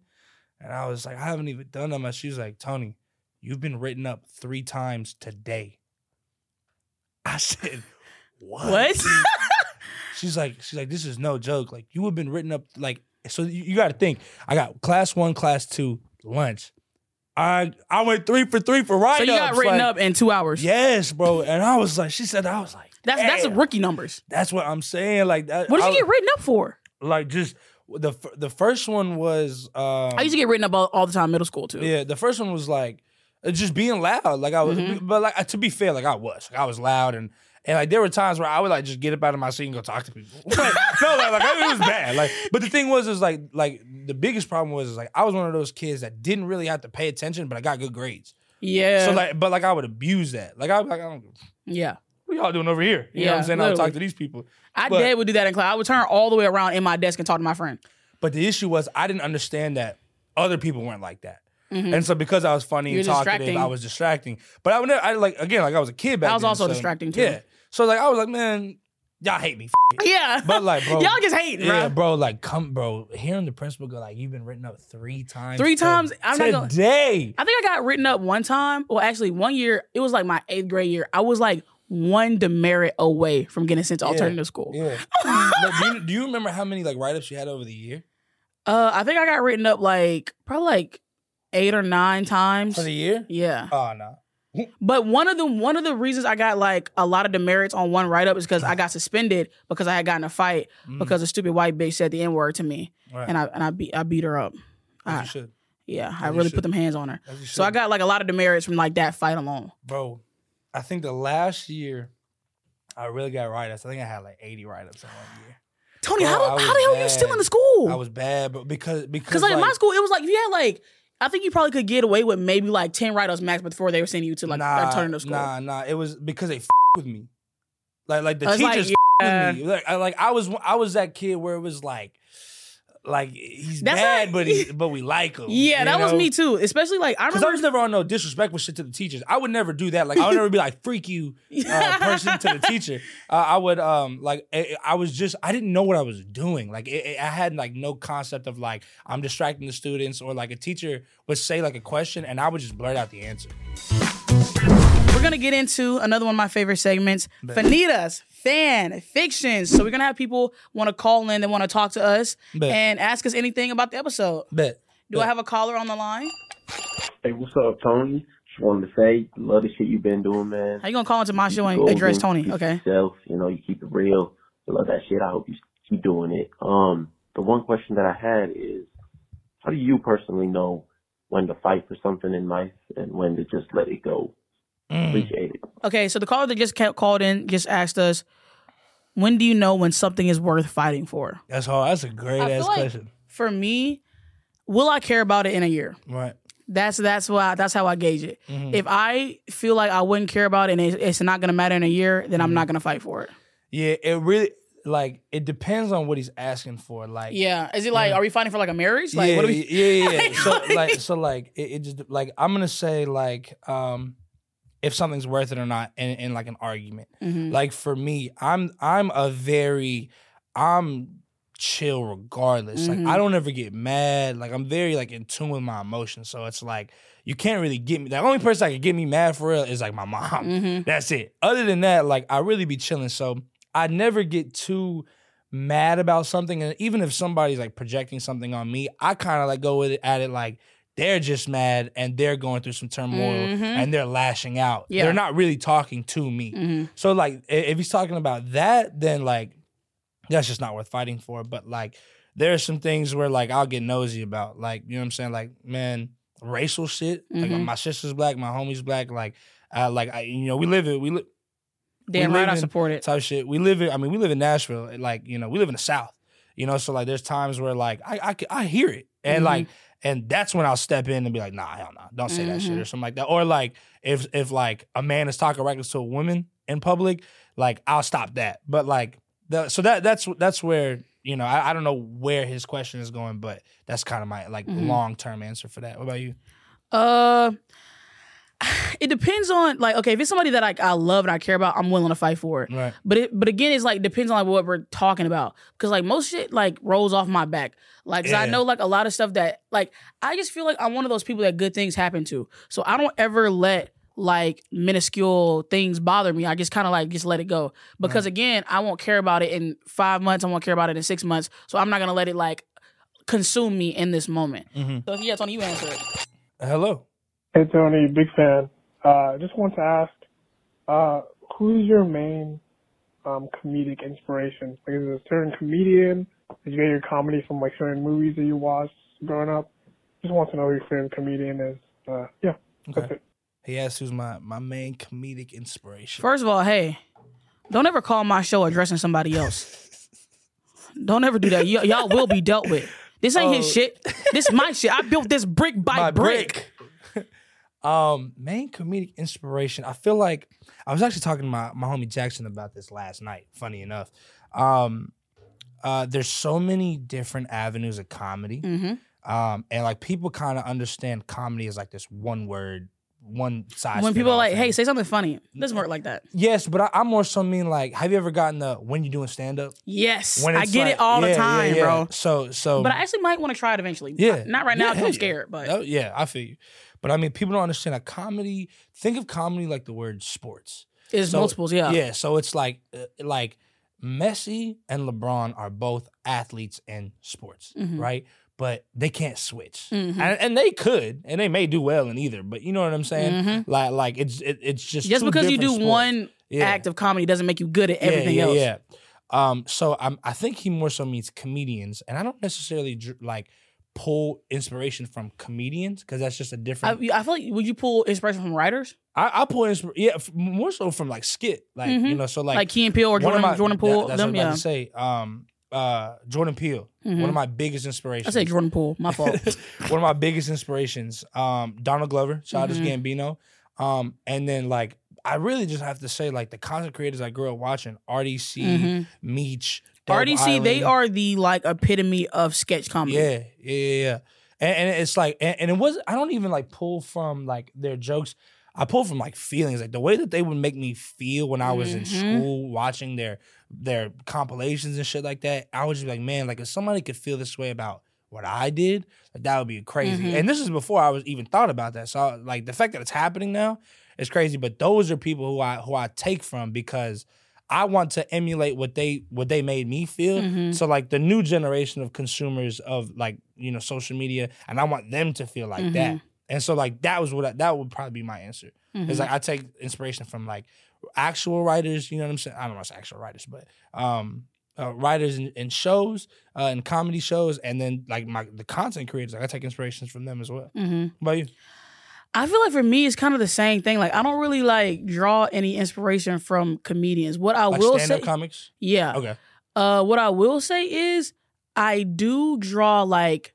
And I was like, I haven't even done that much. She was like, Tony, you've been written up three times today. I said, What? what? She's like, she's like, this is no joke. Like you have been written up like so you, you gotta think. I got class one, class two, lunch. I I went three for three for write so you got written up in two hours. Yes, bro. And I was like, she said, I was like, That's that's damn. rookie numbers. That's what I'm saying. Like that. What did I- you get written up for? like just the the first one was um I used to get written up all, all the time middle school too. yeah the first one was like uh, just being loud like I was Mhm. but like to be fair like I was like I was loud and and like there were times where I would like just get up out of my seat and go talk to people like, no like, like it was bad like but the thing was is like like the biggest problem was is like I was one of those kids that didn't really have to pay attention but I got good grades Yeah. so like but like I would abuse that like I like I don't yeah. what y'all doing over here you know what Yeah, I'm saying I'll talk to these people I But- dad would do that in class. I would turn all the way around in my desk and talk to my friend. But the issue was I didn't understand that other people weren't like that. And so because I was funny Mm-hmm. You're and talkative, distracting. I was distracting. But I would never, I like again, like I was a kid back I was then, also so- distracting, too. Yeah. So like I was like, man, y'all hate me. F- Yeah. But like, bro, Y'all just hating, yeah, bro. bro. Like, come, bro. Hearing the principal go like, you've been written up three times. Three times? I'm not gonna- today. I think I got written up one time. Well, actually, one year, it was like my eighth grade year. I was like one demerit away from getting sent to alternative school. Yeah. Do, you, do you remember how many like write ups you had over the year? Uh, I think I got written up like probably like eight or nine times. For the year? Yeah. Oh no. But one of the one of the reasons I got like a lot of demerits on one write up is because I got suspended because I had gotten a fight Mm. because a stupid white bitch said the N word to me. Right. And I and I beat I beat her up. As I- you should. Yeah, I really should. put them hands on her. So I got like a lot of demerits from like that fight alone. bro, I think the last year I really got write ups. I think I had like 80 write ups in one year. Tony, Bro, how, the- how the hell are you still in the school? I was bad, but because because Because like, in my school, it was like if you had like I think you probably could get away with maybe like ten write ups max before they were sending you to like nah, alternative school. Nah, nah, it was because they f- with me. Like like the was like, teachers yeah. f- with me. Like I, like I was I was that kid where it was like like he's That's bad, not- but he but we like him. Yeah, you that was know? me too. Especially like I Because I remember was never on no disrespectful shit to the teachers. I would never do that. Like I would never be like freak you uh, person to the teacher. Uh, I would um like I, I was just I didn't know what I was doing. Like it, it- I had like no concept of like I'm distracting the students or like a teacher would say like a question and I would just blurt out the answer. We're gonna get into another one of my favorite segments, Fannita's fan fictions. So we're gonna have people want to call in, they want to talk to us Bet. and ask us anything about the episode. Bet. Do I have a caller on the line? Hey, what's up, Tony? Just wanted to say, love the shit you've been doing, man. How you gonna call into my show and address Tony? Okay. Yourself, you know, you keep it real. I love that shit. I hope you keep doing it. Um, the one question that I had is, how do you personally know when to fight for something in life and when to just let it go? Mm. Appreciate it. Okay, so the caller that just kept called in just asked us, when do you know when something is worth fighting for? That's hard. That's a great I ass feel like- question. For me, will I care about it in a year? Right. That's that's why that's how I gauge it. Mhm. If I feel like I wouldn't care about it and it's, it's not gonna matter in a year, then Mm-hmm. I'm not gonna fight for it. Yeah, it really like it depends on what he's asking for. Like Yeah. Is it like, are we fighting for like a marriage? Like, yeah, what are we? yeah, yeah, yeah. so like, so like, it, it just like I'm gonna say like, um, if something's worth it or not in, in like an argument. Mhm. Like for me, I'm I'm a very I'm chill regardless. Mhm. Like I don't ever get mad. Like I'm very like in tune with my emotions. So it's like you can't really get me. The only person that can get me mad for real is like my mom. Mhm. That's it. Other than that, like I really be chilling. So I never get too mad about something. And even if somebody's like projecting something on me, I kind of like go with it at it like they're just mad and they're going through some turmoil Mhm. and they're lashing out. Yeah. They're not really talking to me. Mhm. So like if he's talking about that, then like that's just not worth fighting for. But like there are some things where like I'll get nosy about. Like, you know what I'm saying? Like, man, racial shit. Like Mhm. my sister's black, my homie's black. Like uh, like I, you know, we live it. We live Damn we right, I support it. type shit. We live in. I mean, we live in Nashville. Like you know, we live in the South. You know, so like there's times where like I I hear it and Mhm. like and that's when I'll step in and be like, nah, hell no, don't say that shit Mhm. or something like that. Or like if if like a man is talking reckless to a woman in public, like I'll stop that. But like the, so that that's that's where you know I, I don't know where his question is going, but that's kind of my like Mhm. long term answer for that. What about you? Uh, it depends on like okay, if it's somebody that like I love and I care about, I'm willing to fight for it. Right. But it, but again, it's like depends on like what we're talking about. Cause like most shit like rolls off my back. Like 'cause I Yeah. know like a lot of stuff that like I just feel like I'm one of those people that good things happen to. So I don't ever let like minuscule things bother me. I just kind of like just let it go. Because again, I won't care about it in five months. I won't care about it in six months. So I'm not gonna let it like consume me in this moment. Mhm. So yeah, Tony, you answer it. Hello. Hey Tony, big fan. Uh, just want to ask, uh, who's your main um, comedic inspiration? Like, is it a certain comedian? Did you get your comedy from like certain movies that you watched growing up? Just want to know who your favorite comedian is. Uh, yeah, that's Okay. it. He asked who's my my main comedic inspiration. First of all, hey, don't ever call my show addressing somebody else. Don't ever do that. Y- y'all will be dealt with. This ain't his Oh. shit. This my shit. I built this brick by my brick. brick. Um, main comedic inspiration. I feel like I was actually talking to my, my homie Jackson about this last night. Funny enough, um, uh, there's so many different avenues of comedy, hmm um, and like people kind of understand comedy as like this one word, one size. When people are like, thing. "Hey, say something funny," it doesn't work like that. yes, but I, I'm more so mean like, have you ever gotten the when you doing stand up? Yes, When I get like- it all yeah, the time, yeah. bro. So so, But I actually might want to try it eventually. Yeah. not right now Yeah, I'm yeah. scared. But Oh, yeah, I feel you. But I mean, people don't understand a comedy. Think of comedy like the word sports. it's So- multiples. Yeah. Yeah, so it's like uh, like Messi and LeBron are both athletes in sports, Mhm. right? But they can't switch, Mhm. and, and they could, and they may do well in either. But you know what I'm saying? Mhm. Like like it's it, it's just Just because you do sports. one Yeah. act of comedy doesn't make you good at everything yeah, else. Yeah. Um. So I'm. I think he more so means comedians, and I don't necessarily like pull inspiration from comedians because that's just a different. I feel like would you pull inspiration from writers I, I pull inspiration. Yeah, more so from like skit, like you Mhm. know. So like, like, Key and Peele or Jordan my- Jordan that- that's them, what I yeah. about to say. Um. Uh. Jordan Peele. One Mhm. of my biggest inspirations. I say Jordan Poole. My fault. one of my biggest inspirations. Um, Donald Glover, Childish Mhm. Gambino. Um, and then like I really just have to say like the content creators I grew up watching, RDC, Mhm. Meech, RDC, they are the like epitome of sketch comedy. Yeah, yeah, yeah. And, and it's like, and, and it was. I don't even like pull from like their jokes. I pull from like feelings, like the way that they would make me feel when I was in Mhm. school watching their their compilations and shit like that. I would just be like, man, like if somebody could feel this way about what I did, like that would be crazy. Mhm. And this is before I was even thought about that. So like the fact that it's happening now is crazy. But those are people who I who I take from because I want to emulate what they what they made me feel. Mhm. So like the new generation of consumers of like you know social media, and I want them to feel like that. Mhm. And so like that was what I, that would probably be my answer. Mhm. It's like I take inspiration from like actual writers. You know what I'm saying? I don't know if it's actual writers, but um, uh, writers in, in shows, uh, in comedy shows, and then like my the content creators. Like I take inspirations from them as well. Mhm. What about you? I feel like for me, it's kind of the same thing. Like I don't really like draw any inspiration from comedians. What I Like will say, comics. yeah. Okay. Uh, what I will say is, I do draw like,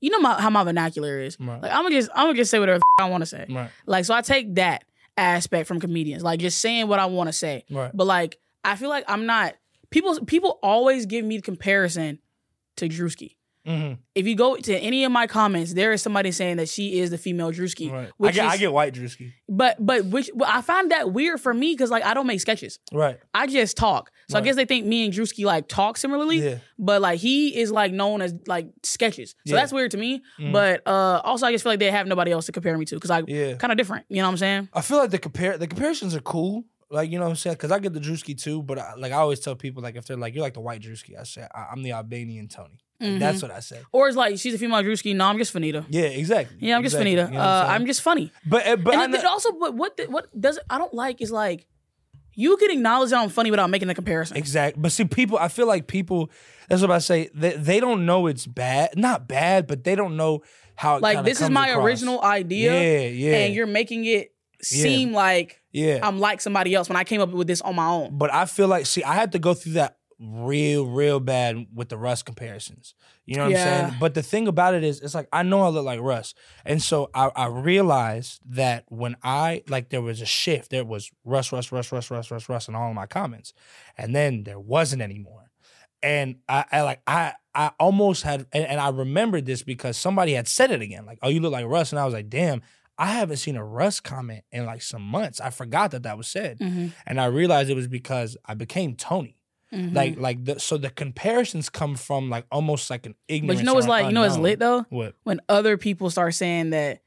you know my, how my vernacular is. Right. Like I'm gonna just I'm gonna just say whatever the f- I want to say. Right. Like so, I take that aspect from comedians, like just saying what I want to say. Right. But like, I feel like I'm not people. People always give me the comparison to Drewski. If you go to any of my comments, there is somebody saying that she is the female Drewski. Right. I get, is, I get white Drewski. but but which but I find that weird for me because like I don't make sketches. Right. I just talk. So I guess they think me and Drewski like talk similarly. Yeah. But like he is like known as like sketches. So Yeah. that's weird to me. Mhm. But uh also I just feel like they have nobody else to compare me to because I Yeah. kind of different. You know what I'm saying? I feel like the compare the comparisons are cool. Like you know what I'm saying? Because I get the Drewski too, but I, like I always tell people like if they're like you're like the white Drewski, I say I, I'm the Albanian Tony. Like, Mhm. That's what I say. Or it's like she's a female Drewski. No, I'm just Fannita. Yeah, exactly. Yeah, I'm just Exactly. Fannita. You know what uh? I'm just funny. But uh, but and it, it also, but what the, what does I don't like is like you can acknowledge that I'm funny without making the comparison. Exactly. But see, people, I feel like people, that's what I say, they, they don't know it's bad. Not bad, but they don't know how it Like this is my across. original idea, Yeah, yeah. and you're making it seem like yeah. I'm like somebody else when I came up with this on my own. but I feel like, see, I had to go through that real, real bad with the Russ comparisons. You know what Yeah. I'm saying? But the thing about it is, it's like I know I look like Russ, and so I, I realized that when I like there was a shift, there was Russ, Russ, Russ, Russ, Russ, Russ, Russ, in all of my comments, and then there wasn't anymore. And I, I like I I almost had, and, and I remembered this because somebody had said it again, like, "Oh, you look like Russ," and I was like, "Damn." I haven't seen a Russ comment in like some months. I forgot that that was said, Mm-hmm. and I realized it was because I became Tony. Like, mm-hmm. like the so the comparisons come from like almost like an ignorance. but you know what's like, you know what's lit though? What? When other people start saying that,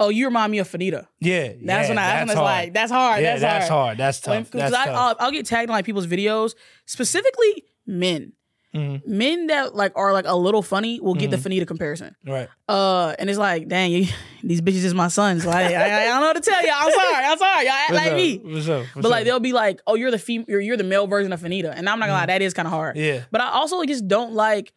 oh, you remind me of Fannita. Yeah, That's yeah, when I, that's when that's like, that's hard. yeah, that's, that's hard. hard. That's tough. Because that's I, tough. I'll, I'll get tagged in like people's videos, specifically men. Mhm. Men that like are like a little funny will get Mm-hmm. the Fannita comparison. right. Uh, and it's like, dang, you, these bitches is my sons. Like, I, I, I don't know what to tell you. I'm sorry. I'm sorry. Y'all act What's like up? me. What's up? What's But like up? they'll be like, "Oh, you're the fem- you're, you're the male version of Fannita," and I'm not gonna lie, that is kind of hard. Mm-hmm. yeah, But I also just don't like,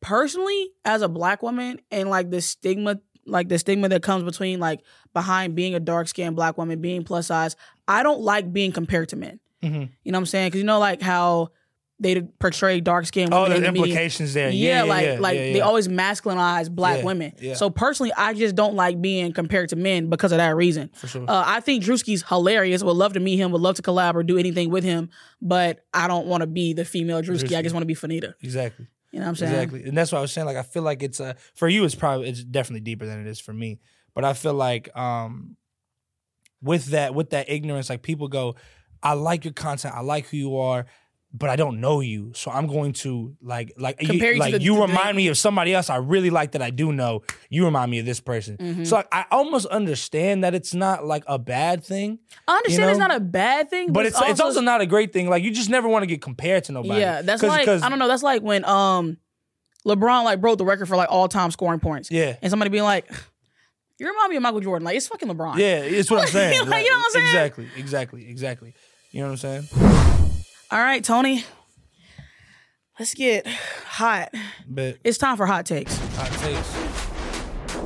personally, as a black woman, and like the stigma, like the stigma that comes between like behind being a dark skinned black woman, being plus size. I don't like being compared to men. Mhm. You know what I'm saying? Because you know, like how they portray dark skinned Oh, women. the the media. implications there. Yeah, Yeah, like yeah, like yeah, they always masculinize black women. So personally, I just don't like being compared to men because of that reason. For sure. Uh, I think Drewski's hilarious. Would love to meet him. Would love to collab or do anything with him. But I don't want to be the female Drewski. I just want to be Fannita. exactly. You know what I'm saying? Exactly. And that's what I was saying. Like I feel like it's uh for you it's probably it's definitely deeper than it is for me. But I feel like um with that with that ignorance, like people go, I like your content, I like who you are, but I don't know you. So I'm going to like like Compare you like the- you remind thing- me of somebody else I really like that I do know. You remind me of this person. Mm-hmm. So like, I almost understand that it's not like a bad thing, I understand You it's not a bad thing, but it's it's also not a great thing. Like you just never want to get compared to nobody. yeah. That's 'Cause- like 'cause- I don't know. That's like when um LeBron like broke the record for like all time scoring points. Yeah. and somebody being like, "You remind me of Michael Jordan." Like it's fucking LeBron. Yeah, it's what I'm saying. Like, you know what I'm saying? Exactly, exactly, exactly. You know what I'm saying? All right, Tony. Let's get hot. But It's time for hot takes. hot takes.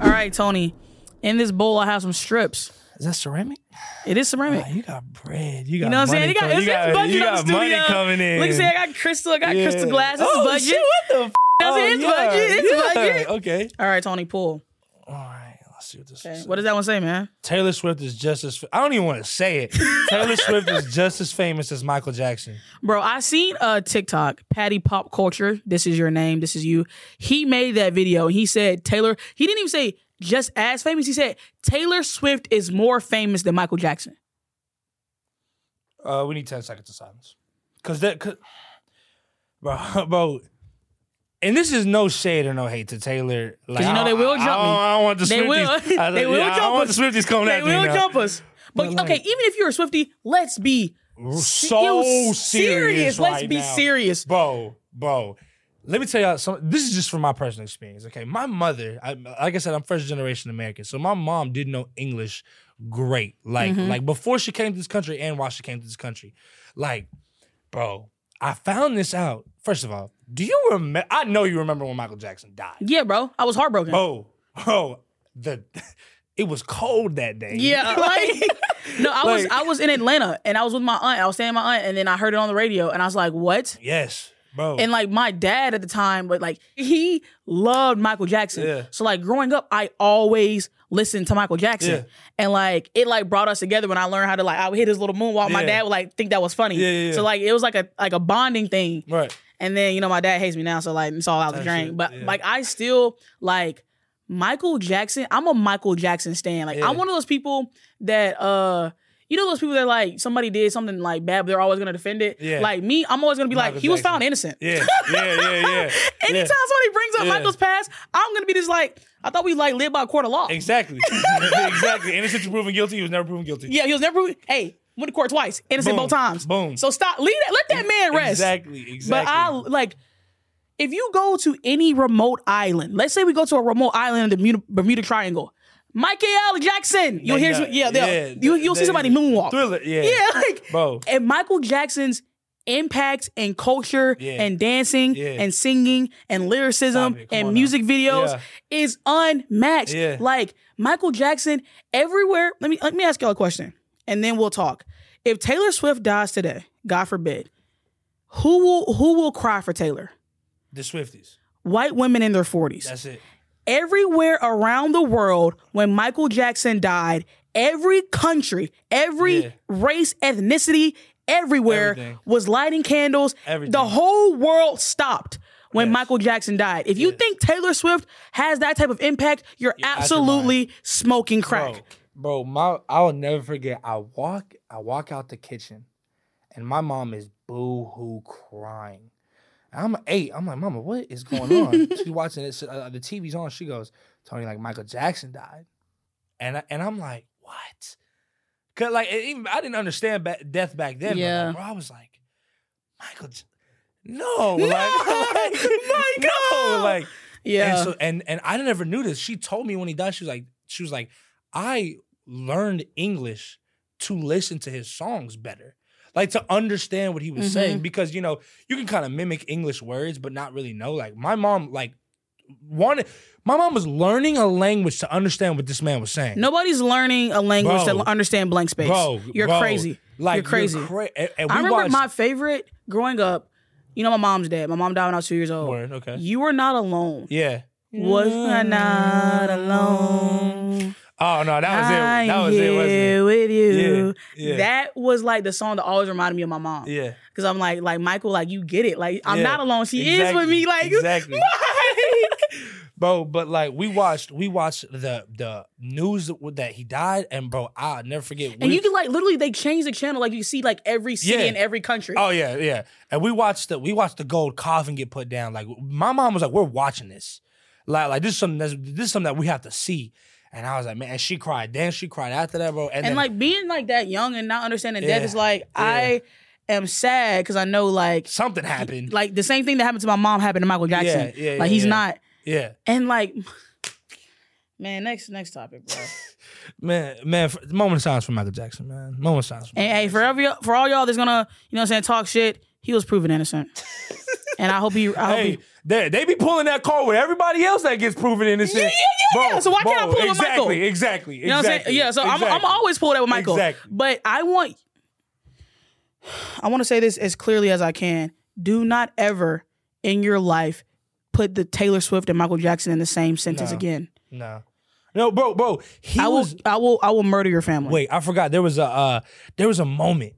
All right, Tony. In this bowl, I have some strips. Is that ceramic? It is ceramic. Wow, you got bread. You got You know what I'm saying? You got, coming- it's, it's budget you got money coming in. Look, at see, I got crystal. I got Yeah. crystal glass. This oh, is budget. Shit, what the? F- oh. It's yeah, budget. It's yeah. budget. Okay. All right, Tony, pull. All right. Let's see what this Okay. is. What does that one say, man? Taylor Swift is just as. I don't even want to say it. Taylor Swift is just as famous as Michael Jackson. Bro, I seen a TikTok, Patty Pop Culture. This is your name. This is you. He made that video and he said Taylor, he didn't even say just as famous. He said Taylor Swift is more famous than Michael Jackson. Uh, we need ten seconds of silence. Cause that, cause, bro, bro. And this is no shade or no hate to Taylor. Like, you know they will I, jump I, don't, me. I don't want the They Swifties. will- I, they will yeah, I jump don't want us. the Swifties coming They at me will now. jump us. But, But, like- okay, even if you're a Swifty, let's be So yo, serious. Let's be now. serious. bro, bro. Let me tell y'all something. This is just from my personal experience. Okay, my mother, I, like I said, I'm first generation American, so my mom didn't know English great. Like, Mm-hmm. like before she came to this country and while she came to this country. Like, bro, I found this out. First of all, do you remember? I know you remember when Michael Jackson died. Yeah, bro. I was heartbroken. Bro, bro, the it was cold that day. Yeah, like no, I was like- I was in Atlanta and I was with my aunt. I was staying with my aunt, and then I heard it on the radio, and I was like, "What?" yes, bro. And like my dad at the time, but like he loved Michael Jackson. Yeah. So like growing up, I always listened to Michael Jackson, Yeah. and like it like brought us together when I learned how to like I would hit his little moonwalk. My dad would like think that was funny. Yeah, yeah, yeah. So like it was like a like a bonding thing. right. And then you know my dad hates me now, so like it's all out the drain. But yeah. like I still like Michael Jackson. I'm a Michael Jackson stan. Like Yeah. I'm one of those people that uh. You know those people that like somebody did something like bad, but they're always gonna defend it. Yeah. Like me, I'm always gonna be like, Michael he was found innocent. Yeah, yeah, yeah, yeah. Anytime yeah. somebody brings up Yeah. Michael's past, I'm gonna be just like, I thought we like lived by a court of law. Exactly. exactly. Innocent to proven guilty. He was never proven guilty. Yeah, he was never. proven- Hey, went to court twice, innocent Boom. both times. Boom. So stop. Leave that. Let that man rest. Exactly. Exactly. But I like if you go to any remote island. Let's say we go to a remote island in the Bermuda, Bermuda Triangle. Michael Jackson. You'll hear, some, yeah, yeah, you, you'll see somebody moonwalk. Thriller. Yeah. Yeah, like Bro. and Michael Jackson's impact and culture Yeah. and dancing Yeah. and singing and lyricism Stop it. Come and music now. videos Yeah. is unmatched. Like Michael Jackson everywhere. Let me let me ask y'all a question and then we'll talk. If Taylor Swift dies today, God forbid, who will who will cry for Taylor? The Swifties. White women in their 40s That's it. everywhere around the world when Michael Jackson died, every country, every Yeah. race, ethnicity, everywhere Everything. was lighting candles. Everything. The whole world stopped when Yes. Michael Jackson died. If you Yes. think Taylor Swift has that type of impact, you're absolutely smoking crack. Bro, bro, my I'll never forget. I walk, I walk out the kitchen, and my mom is boo hoo crying. I'm eight. I'm like, Mama, what is going on? She's watching this. Uh, the TV's on. She goes, Tony, like Michael Jackson died, and I, and I'm like, what? Cause like even I didn't understand ba- death back then. but, like, Yeah. bro, I was like, Michael, J- no, like, like, no, like. Yeah. And so and and I never knew this. She told me when he died, she was like, she was like, I learned English to listen to his songs better. Like to understand what he was Mhm. saying. Because you know, you can kind of mimic English words, but not really know. Like my mom, like wanted my mom was learning a language to understand what this man was saying. Nobody's learning a language Bro. to understand blank space. Bro, you're bro, crazy. Like you're crazy. cra- and, and I remember watched, my favorite growing up. You know, my mom's dad. My mom died when I was two years old. Word, okay. You are not alone. Yeah. Was I not mm-hmm. alone? Oh no, that was I'm it. That was it, wasn't here with you. Yeah, yeah. That was like the song that always reminded me of my mom. Yeah. Cause I'm like, like Michael, like you get it. Like I'm Yeah, not alone. She is with me. Like exactly. Bro. But like we watched, we watched the the news that, he died, and bro, I'll never forget. And we- you can like literally they changed the channel. Like you see like every city Yeah. in every country. oh yeah, yeah. And we watched the we watched the gold coffin get put down. Like my mom was like, "We're watching this. Like like this is something that's this is something that we have to see." And I was like, "Man," and she cried. Then she cried after that, bro. And, and then, like being like that young and not understanding death is like I am sad because I know like something happened. like the same thing that happened to my mom happened to Michael Jackson. yeah, like yeah, he's yeah. not yeah, and like man, next next topic, bro. man, man. Moment of silence for Michael Jackson, man. Moment of silence. For and hey, for every for all y'all that's gonna you know what I'm saying talk shit, he was proven innocent. and I hope he I hope Hey, he they, they be pulling that card with everybody else that gets proven innocent. Yeah, yeah, yeah. Bro, So why can't I bro, pull it with Michael? Exactly, exactly. You know what I'm saying? Yeah, so I'm, I'm always pull that with Michael. Exactly. But I want I want to say this as clearly as I can. Do not ever in your life put the Taylor Swift and Michael Jackson in the same sentence No. again. No, no, bro, bro. He I will was. I will I will murder your family. Wait, I forgot. There was a uh, there was a moment.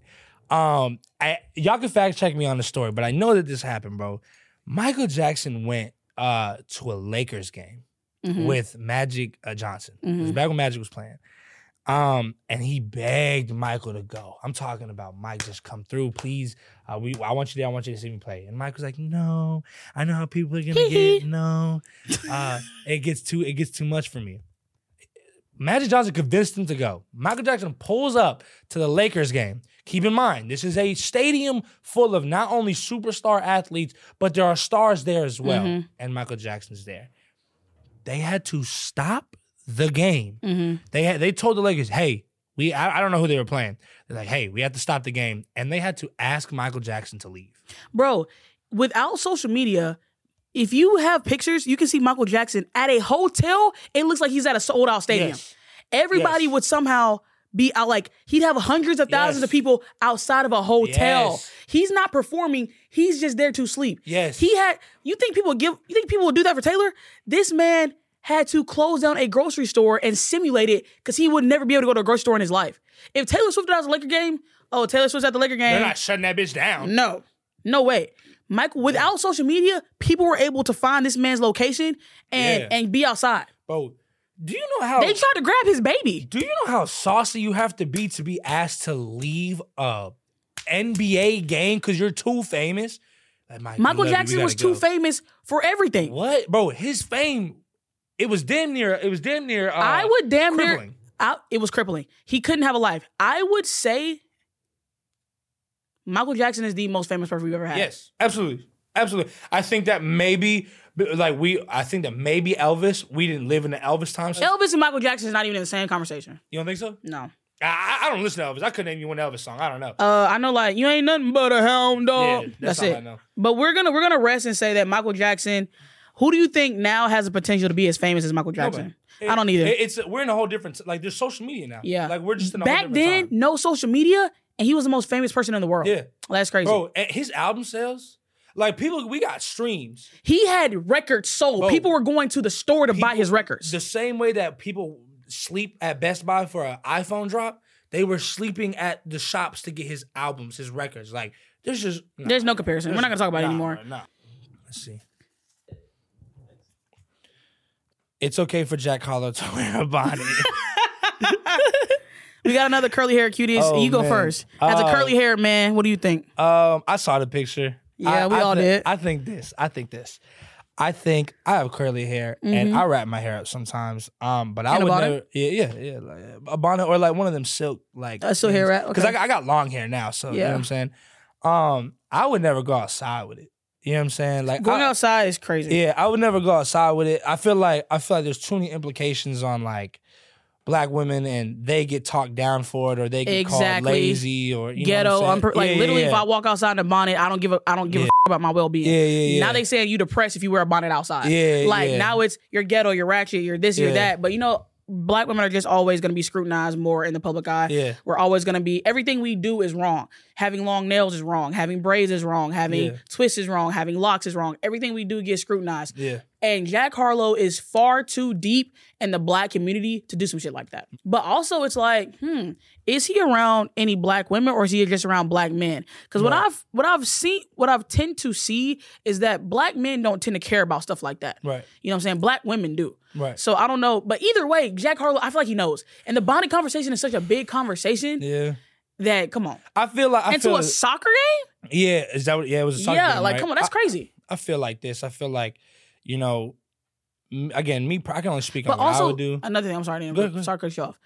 Um, I, y'all can fact check me on the story, but I know that this happened, bro. Michael Jackson went uh to a Lakers game Mhm. with Magic uh, Johnson. It was Mhm. back when Magic was playing. Um, and he begged Michael to go. I'm talking about Mike, just come through, please. Uh, we, I want you there. I want you to see me play. And Mike was like, "No, I know how people are gonna get. No, uh, it gets too, it gets too much for me." Magic Johnson convinced him to go. Michael Jackson pulls up to the Lakers game. Keep in mind, this is a stadium full of not only superstar athletes, but there are stars there as well. Mhm. And Michael Jackson's there. They had to stop the game. Mhm. They had they told the Lakers, "Hey, we I, I don't know who they were playing. They're like, "Hey, we have to stop the game," and they had to ask Michael Jackson to leave. Bro, without social media, if you have pictures, you can see Michael Jackson at a hotel. It looks like he's at a sold out stadium. Yes. Everybody Yes. would somehow be out like he'd have hundreds of thousands Yes. of people outside of a hotel. Yes. He's not performing. He's just there to sleep. Yes. He had you think people would give you think people would do that for Taylor? This man had to close down a grocery store and simulate it because he would never be able to go to a grocery store in his life. If Taylor Swift does a Laker game, oh Taylor Swift's at the Laker game. They're not shutting that bitch down. No, no way. Michael, without social media, people were able to find this man's location and Yeah. and be outside. Bro, do you know how They tried to grab his baby. do you know how saucy you have to be to be asked to leave a NBA game because you're too famous? Like, Michael Jackson was gotta too go. famous for everything. What, bro? His fame, it was damn near. It was damn near. Uh, I would damn near. I, it was crippling. He couldn't have a life. I would say Michael Jackson is the most famous person we've ever had. Yes, absolutely, absolutely. I think that maybe, like we, I think that maybe Elvis. We didn't live in the Elvis times. Elvis and Michael Jackson is not even in the same conversation. You don't think so? No. I, I don't listen to Elvis. I couldn't name you one Elvis song. I don't know. Uh, I know like you ain't nothing but a hound dog. Yeah, that's that's it. But we're gonna we're gonna rest and say that Michael Jackson. Who do you think now has the potential to be as famous as Michael Jackson? Nobody. I don't either. It- it's we're in a whole different. Like there's social media now. yeah. Like we're just in a whole back then. time. No social media, and he was the most famous person in the world. Yeah, that's crazy. bro. His album sales, like people, we got streams. He had records sold. Bro. People were going to the store to buy his records. The same way that people sleep at Best Buy for an iPhone drop, they were sleeping at the shops to get his albums, his records. Like there's just nah. There's no comparison. We're not gonna talk about it anymore. Nah, nah. Let's see. It's okay for Jack Harlow to wear a bonnet. We got another curly hair cuties. Oh, you go man. first. As a Uh, curly hair man, what do you think? um, I saw the picture. Yeah, I- we I all thi- did. I think this. I think this. I think I have curly hair and I wrap my hair up sometimes. Um, but I would never. Yeah, yeah, yeah. Like a bonnet or like one of them silk like A silk hair wrap, Because okay. I, got- I got long hair now, so you know Yeah. what I'm saying. Um, I would never go outside with it. You know what I'm saying? Like Going I, outside is crazy. Yeah, I would never go outside with it. I feel like I feel like there's too many implications on like black women and they get talked down for it or they get called lazy or you Ghetto, I'm saying? unper- like Yeah, yeah, literally, if. I walk outside in a bonnet, I don't give a I don't give a Yeah. f- about my well being. Yeah, yeah, yeah. Now they saying you depressed if you wear a bonnet outside. Yeah, like yeah. now it's you're ghetto, you're ratchet, you're this, you're that. But you know, black women are just always going to be scrutinized more in the public eye. Yeah. We're always going to be everything we do is wrong. Having long nails is wrong. Having braids is wrong. Having Yeah. twists is wrong. Having locks is wrong. Everything we do gets scrutinized. Yeah. And Jack Harlow is far too deep in the black community to do some shit like that. But also, it's like, hmm, is he around any black women or is he just around black men? Because what Right. I've what I've seen, what I've tend to see is that black men don't tend to care about stuff like that. Right. You know what I'm saying? Black women do. Right. So I don't know, but either way, Jack Harlow, I feel like he knows. And the bonnet conversation is such a big conversation Yeah. that come on. I feel like I and to feel a soccer game? yeah. Is that what? Yeah, it was a soccer yeah, game, like right? come on, that's I- crazy. I feel like this. I feel like, you know, again, me. I can only speak But on what I would do. another thing, I'm sorry, to Go ahead, go sorry to cut you off.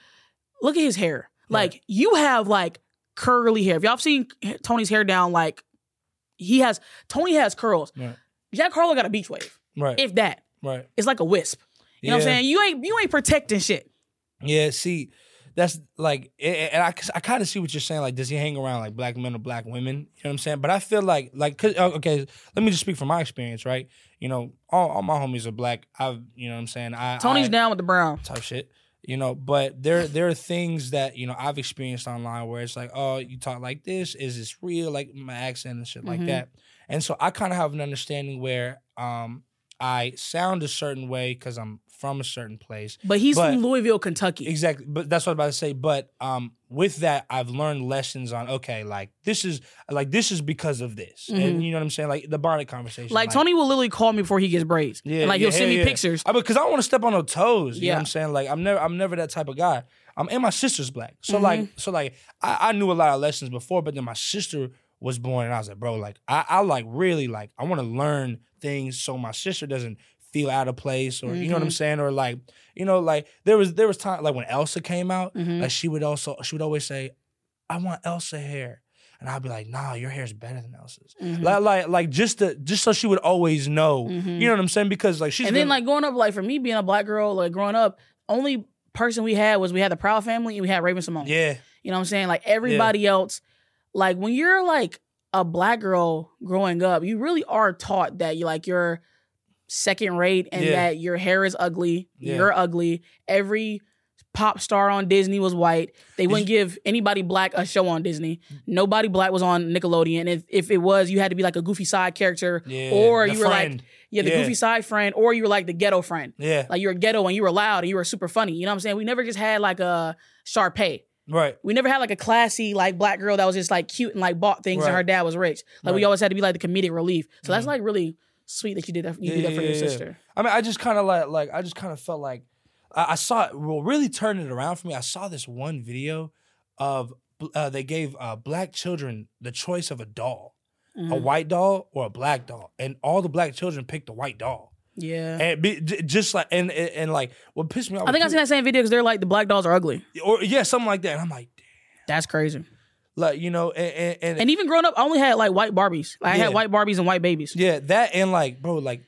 Look at his hair. Like you have like curly hair. If y'all have seen Tony's hair down, like he has Tony has curls. Right. Jack Harlow got a beach wave. Right. If that. right. It's like a wisp. You know what I'm saying? You ain't you ain't protecting shit. Yeah, see, that's like, and I, I kind of see what you're saying. Like, does he hang around like black men or black women? You know what I'm saying? But I feel like, like, cause, uh, okay, let me just speak from my experience, right? You know, all, all my homies are black. I've, you know what I'm saying? I, Tony's I, down with the brown. type shit. You know, but there there are things that you know I've experienced online where it's like, oh, you talk like this. Is this real? Like my accent and shit like Mhm. that. And so I kind of have an understanding where um I sound a certain way because I'm from a certain place. But he's But- from Louisville, Kentucky. Exactly, but that's what I'm about to say. But um, with that, I've learned lessons on okay, like this is like this is because of this, Mhm. and you know what I'm saying, like the bonnet conversation. Like Tony will literally call me before he gets braids. Yeah, and like yeah, he'll send me yeah. pictures. I because I don't want to step on no toes. You know what I'm saying? Like I'm never I'm never that type of guy. Um, and my sister's black, so Mhm. like so like I, I knew a lot of lessons before, but then my sister was born, and I was like, bro, like I, I like really like I want to learn things so my sister doesn't feel out of place or you know what I'm Mhm. saying or like you know like there was there was time like when Elsa came out, Mhm. like she would also she would always say, I want Elsa hair. And I'd be like, nah, your hair's better than Elsa's. Mhm. Like, like, like just to, just so she would always know, Mhm. you know what I'm saying? Because like she's and then been- like growing up, like for me being a black girl, like growing up, only person we had was we had the Proud Family and we had Raven-Symoné. yeah, You know what I'm saying? Like everybody else, like when you're like a black girl growing up, you really are taught that you like you're second rate and Yeah. that your hair is ugly, Yeah. you're ugly. Every pop star on Disney was white. They wouldn't give anybody black a show on Disney. Nobody black was on Nickelodeon. If if it was, you had to be like a goofy side character, yeah. or you were like yeah, the goofy side friend, or you were like the ghetto friend. yeah, Like you were ghetto and you were loud and you were super funny. You know what I'm saying? We never just had like a Sharpay. Right. We never had like a classy like black girl that was just like cute and like bought things and her dad was rich. Like we always had to be like the comedic relief. So that's Mhm. like really sweet that you did that. You did that for yeah, your yeah. sister. I mean, I just kind of like, like, I just kind of felt like I, I saw it. Well, really turned it around for me. I saw this one video of uh, they gave uh, black children the choice of a doll, a Mhm. white doll or a black doll, and all the black children picked the white doll. Yeah. And be, j- just like, and, and and like, what pissed me off? I think I was seen that same video because they're like the black dolls are ugly. or yeah, something like that. And I'm like, damn, That's crazy. Like you know, and and, and, And even growing up, I only had like white Barbies. Like, I had white Barbies and white babies. yeah, that and like, bro, like,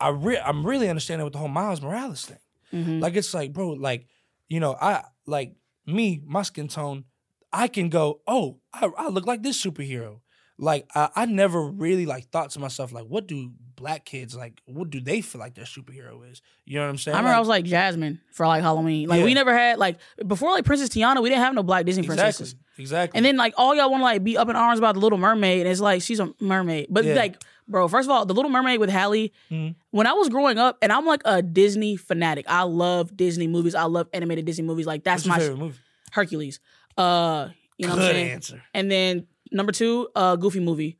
I re- I'm really understanding with the whole Miles Morales thing. Mhm. Like it's like, bro, like, you know, I like me, my skin tone, I can go, oh, I, I look like this superhero. Like I, I never really like thought to myself, like, what do black kids like? What do they feel like their superhero is? You know what I'm saying? I remember I was like Jasmine for like Halloween. Like we never had like before like Princess Tiana, we didn't have no black Disney exactly, princesses. exactly. And then like all y'all want to like be up in arms about the Little Mermaid, and it's like she's a mermaid. But Yeah. like, bro, first of all, the Little Mermaid with Halle. Mhm. When I was growing up, and I'm like a Disney fanatic. I love Disney movies. I love animated Disney movies. Like that's What's my favorite movie? Hercules. Uh, you know what I'm saying? answer. And then number two, uh, Goofy movie.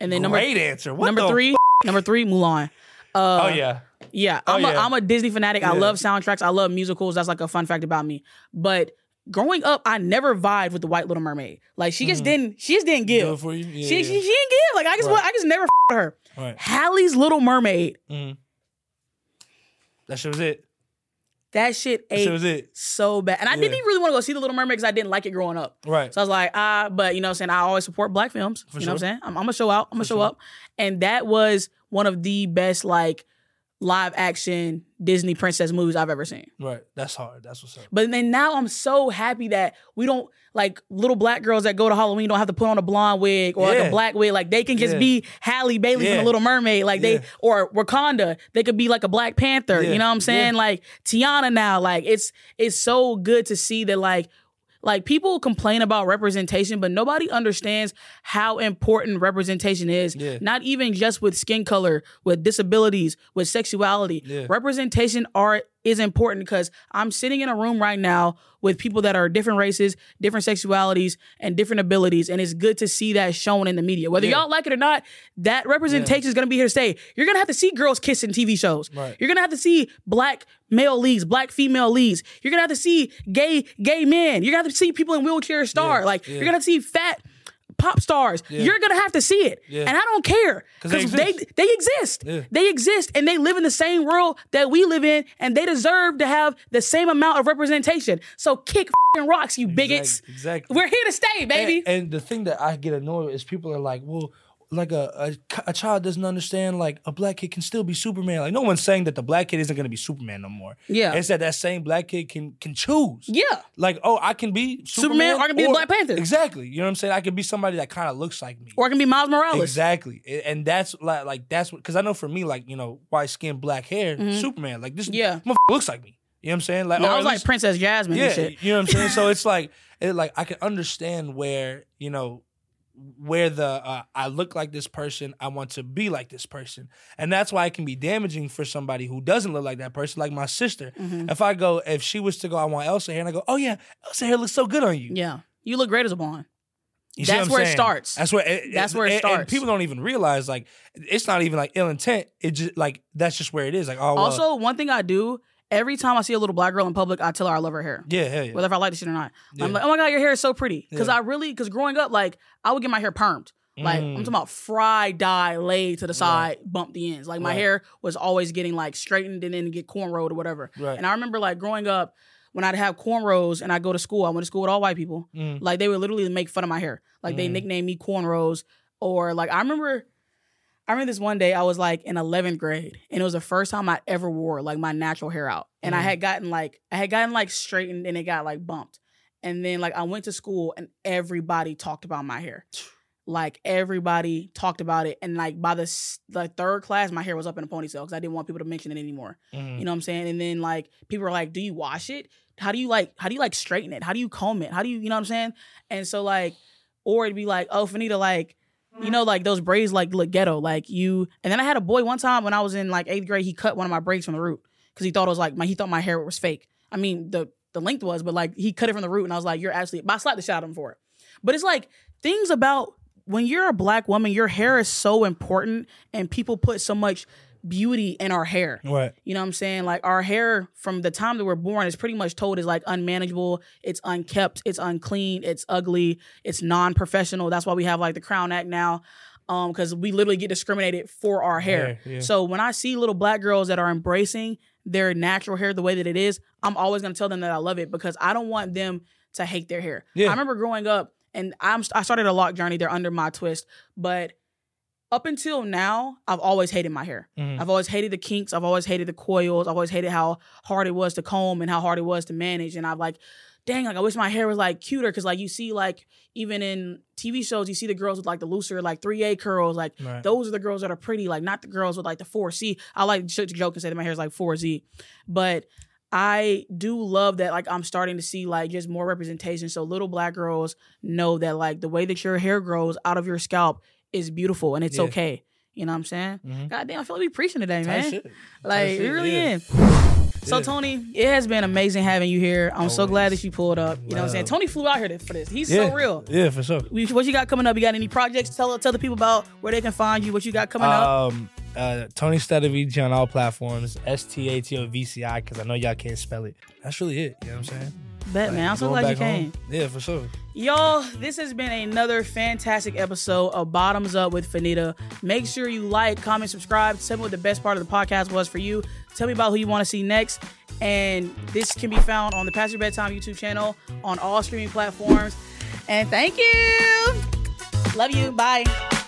And then number Great answer. What number the three, number three, Mulan. Uh, Oh yeah. yeah, Oh, I'm, a, yeah. I'm a Disney fanatic. I love soundtracks. I love musicals. That's like a fun fact about me. But growing up, I never vibed with the White Little Mermaid. Like she just Mhm. didn't. She just didn't give. for you. Yeah, she, yeah. she she didn't give. Like I just Right. I just never f- her. Right. Halle's Little Mermaid. Mhm. That shit was it. That shit That shit ate was it. so bad. And I Yeah. didn't even really want to go see the Little Mermaid because I didn't like it growing up. Right. So I was like, ah, but you know what I'm saying? I always support black films. For you know what I'm saying? I'm, I'm gonna show out. I'm gonna show sure. up. And that was one of the best like live action Disney princess movies I've ever seen. Right. That's hard. That's what's up. But then now I'm so happy that we don't like little black girls that go to Halloween don't have to put on a blonde wig or like a black wig. Like they can just Yeah. be Halle Bailey from The Little Mermaid. Like they or Wakanda. They could be like a Black Panther. Yeah. You know what I'm saying? Yeah. Like Tiana now. Like it's it's so good to see that like like people complain about representation, but nobody understands how important representation is. Yeah. Not even just with skin color, with disabilities, with sexuality. Yeah. Representation art is important because I'm sitting in a room right now with people that are different races, different sexualities, and different abilities, and it's good to see that shown in the media. Whether Yeah. y'all like it or not, that representation is gonna be here to stay. You're gonna have to see girls kiss in TV shows. Right. You're gonna have to see black male leads, black female leads. You're gonna have to see gay gay men. You're gonna have to see people in wheelchair star. Yeah, Like yeah. you're gonna have to see fat pop stars. Yeah. You're gonna have to see it, Yeah. and I don't care 'Cause because they exist. they exist. Yeah. They exist, and they live in the same world that we live in, and they deserve to have the same amount of representation. So kick fing rocks, you bigots. Exactly. exactly. We're here to stay, baby. And, and the thing that I get annoyed with is people are like, well, like a, a a child doesn't understand like a black kid can still be Superman. Like no one's saying that the black kid isn't gonna be Superman no more. Yeah. It's that that same black kid can can choose. yeah. Like, oh, I can be Superman Superman, or I can be the Black Panther. Exactly. You know what I'm saying? I can be somebody that kind of looks like me. Or I can be Miles Morales. Exactly. And that's like like that's what because I know for me, like, you know, white skin, black hair, Superman. Like this Mm-hmm. Yeah. motherfucker looks like me. You know what I'm saying? Like No, I at was like least- Princess Jasmine yeah, and shit. you know what I'm saying. So it's like, it like I can understand where you know where the uh, I look like this person, I want to be like this person, and that's why it can be damaging for somebody who doesn't look like that person, like my sister. Mm-hmm. If I go, if she was to go, I want Elsa hair, and I go, oh yeah, Elsa hair looks so good on you. Yeah. You look great as a blonde. You That's where it starts. That's where it, That's where it and- and starts. people don't even realize like it's not even like ill intent. It just like that's just where it is. Like oh well, Also, one thing I do every time I see a little black girl in public, I tell her I love her hair. yeah, hell yeah. Whether if I like the shit or not. Yeah. I'm like, oh my God, your hair is so pretty. Because Yeah. I really, because growing up, like, I would get my hair permed. Like, I'm Mm. talking about fry dye laid to the side, bump the ends. Like, my Right. hair was always getting like straightened and then get cornrowed or whatever. Right. And I remember like growing up, when I'd have cornrows and I go to school, I went to school with all white people. Mm. Like, they would literally make fun of my hair. Like, they Mm. nicknamed me cornrows. Or like, I remember. I remember this one day I was like in 11th grade and it was the first time I ever wore like my natural hair out. And I Mhm. had gotten like I had gotten like straightened and it got like bumped. And then like I went to school and everybody talked about my hair. Like everybody talked about it and like by the the third class my hair was up in a ponytail cuz I didn't want people to mention it anymore. Mhm. You know what I'm saying? And then like people were like, "Do you wash it? How do you like how do you like straighten it? How do you comb it? How do you, you know what I'm saying?" And so like or it'd be like, "Oh, Fannita like you know, like those braids like look ghetto. Like you and then I had a boy one time when I was in like eighth grade, he cut one of my braids from the root because he thought it was like my he thought my hair was fake. I mean, the the length was, but like he cut it from the root, and I was like, "You're actually." But I slapped the of him for it. But it's like things about when you're a black woman, your hair is so important, and people put so much beauty in our hair. Right. You know what I'm saying? Like our hair from the time that we're born is pretty much told is like unmanageable, it's unkept, it's unclean, it's ugly, it's non-professional. That's why we have like the crown act now. Um, because we literally get discriminated for our hair. Hair, yeah. So when I see little black girls that are embracing their natural hair the way that it is, I'm always gonna tell them that I love it because I don't want them to hate their hair. Yeah. I remember growing up and I'm I started a lock journey. They're under my twist, but up until now, I've always hated my hair. Mhm. I've always hated the kinks. I've always hated the coils. I've always hated how hard it was to comb and how hard it was to manage. And I've like, dang, like I wish my hair was like cuter because like you see like even in TV shows, you see the girls with like the looser like 3A curls. Like Right. those are the girls that are pretty, like not the girls with like the 4C. I like to joke and say that my hair is like 4Z, but I do love that like I'm starting to see like just more representation. So little black girls know that like the way that your hair grows out of your scalp is beautiful and it's Yeah. okay. You know what I'm saying? Mhm. God damn, I feel like we preaching today, man. shit. Like we really yeah. in. So Yeah. Tony, it has been amazing having you here. I'm so glad that you pulled up. You know what I'm saying? Tony flew out here for this. He's Yeah. so real. Yeah, for sure. What you got coming up? You got any projects? Tell tell the people about where they can find you. What you got coming up? Um, uh, Tony Statovci on all platforms. S T A T O V C I because I know y'all can't spell it. That's really it. You know what I'm saying? Bet man, I'm so glad you came. home. Yeah, for sure. Y'all, this has been another fantastic episode of Bottoms Up with Fannita. Make sure you like, comment, subscribe. Tell me what the best part of the podcast was for you. Tell me about who you want to see next. And this can be found on the Past Your Bedtime YouTube channel on all streaming platforms. And thank you. Love you. Bye.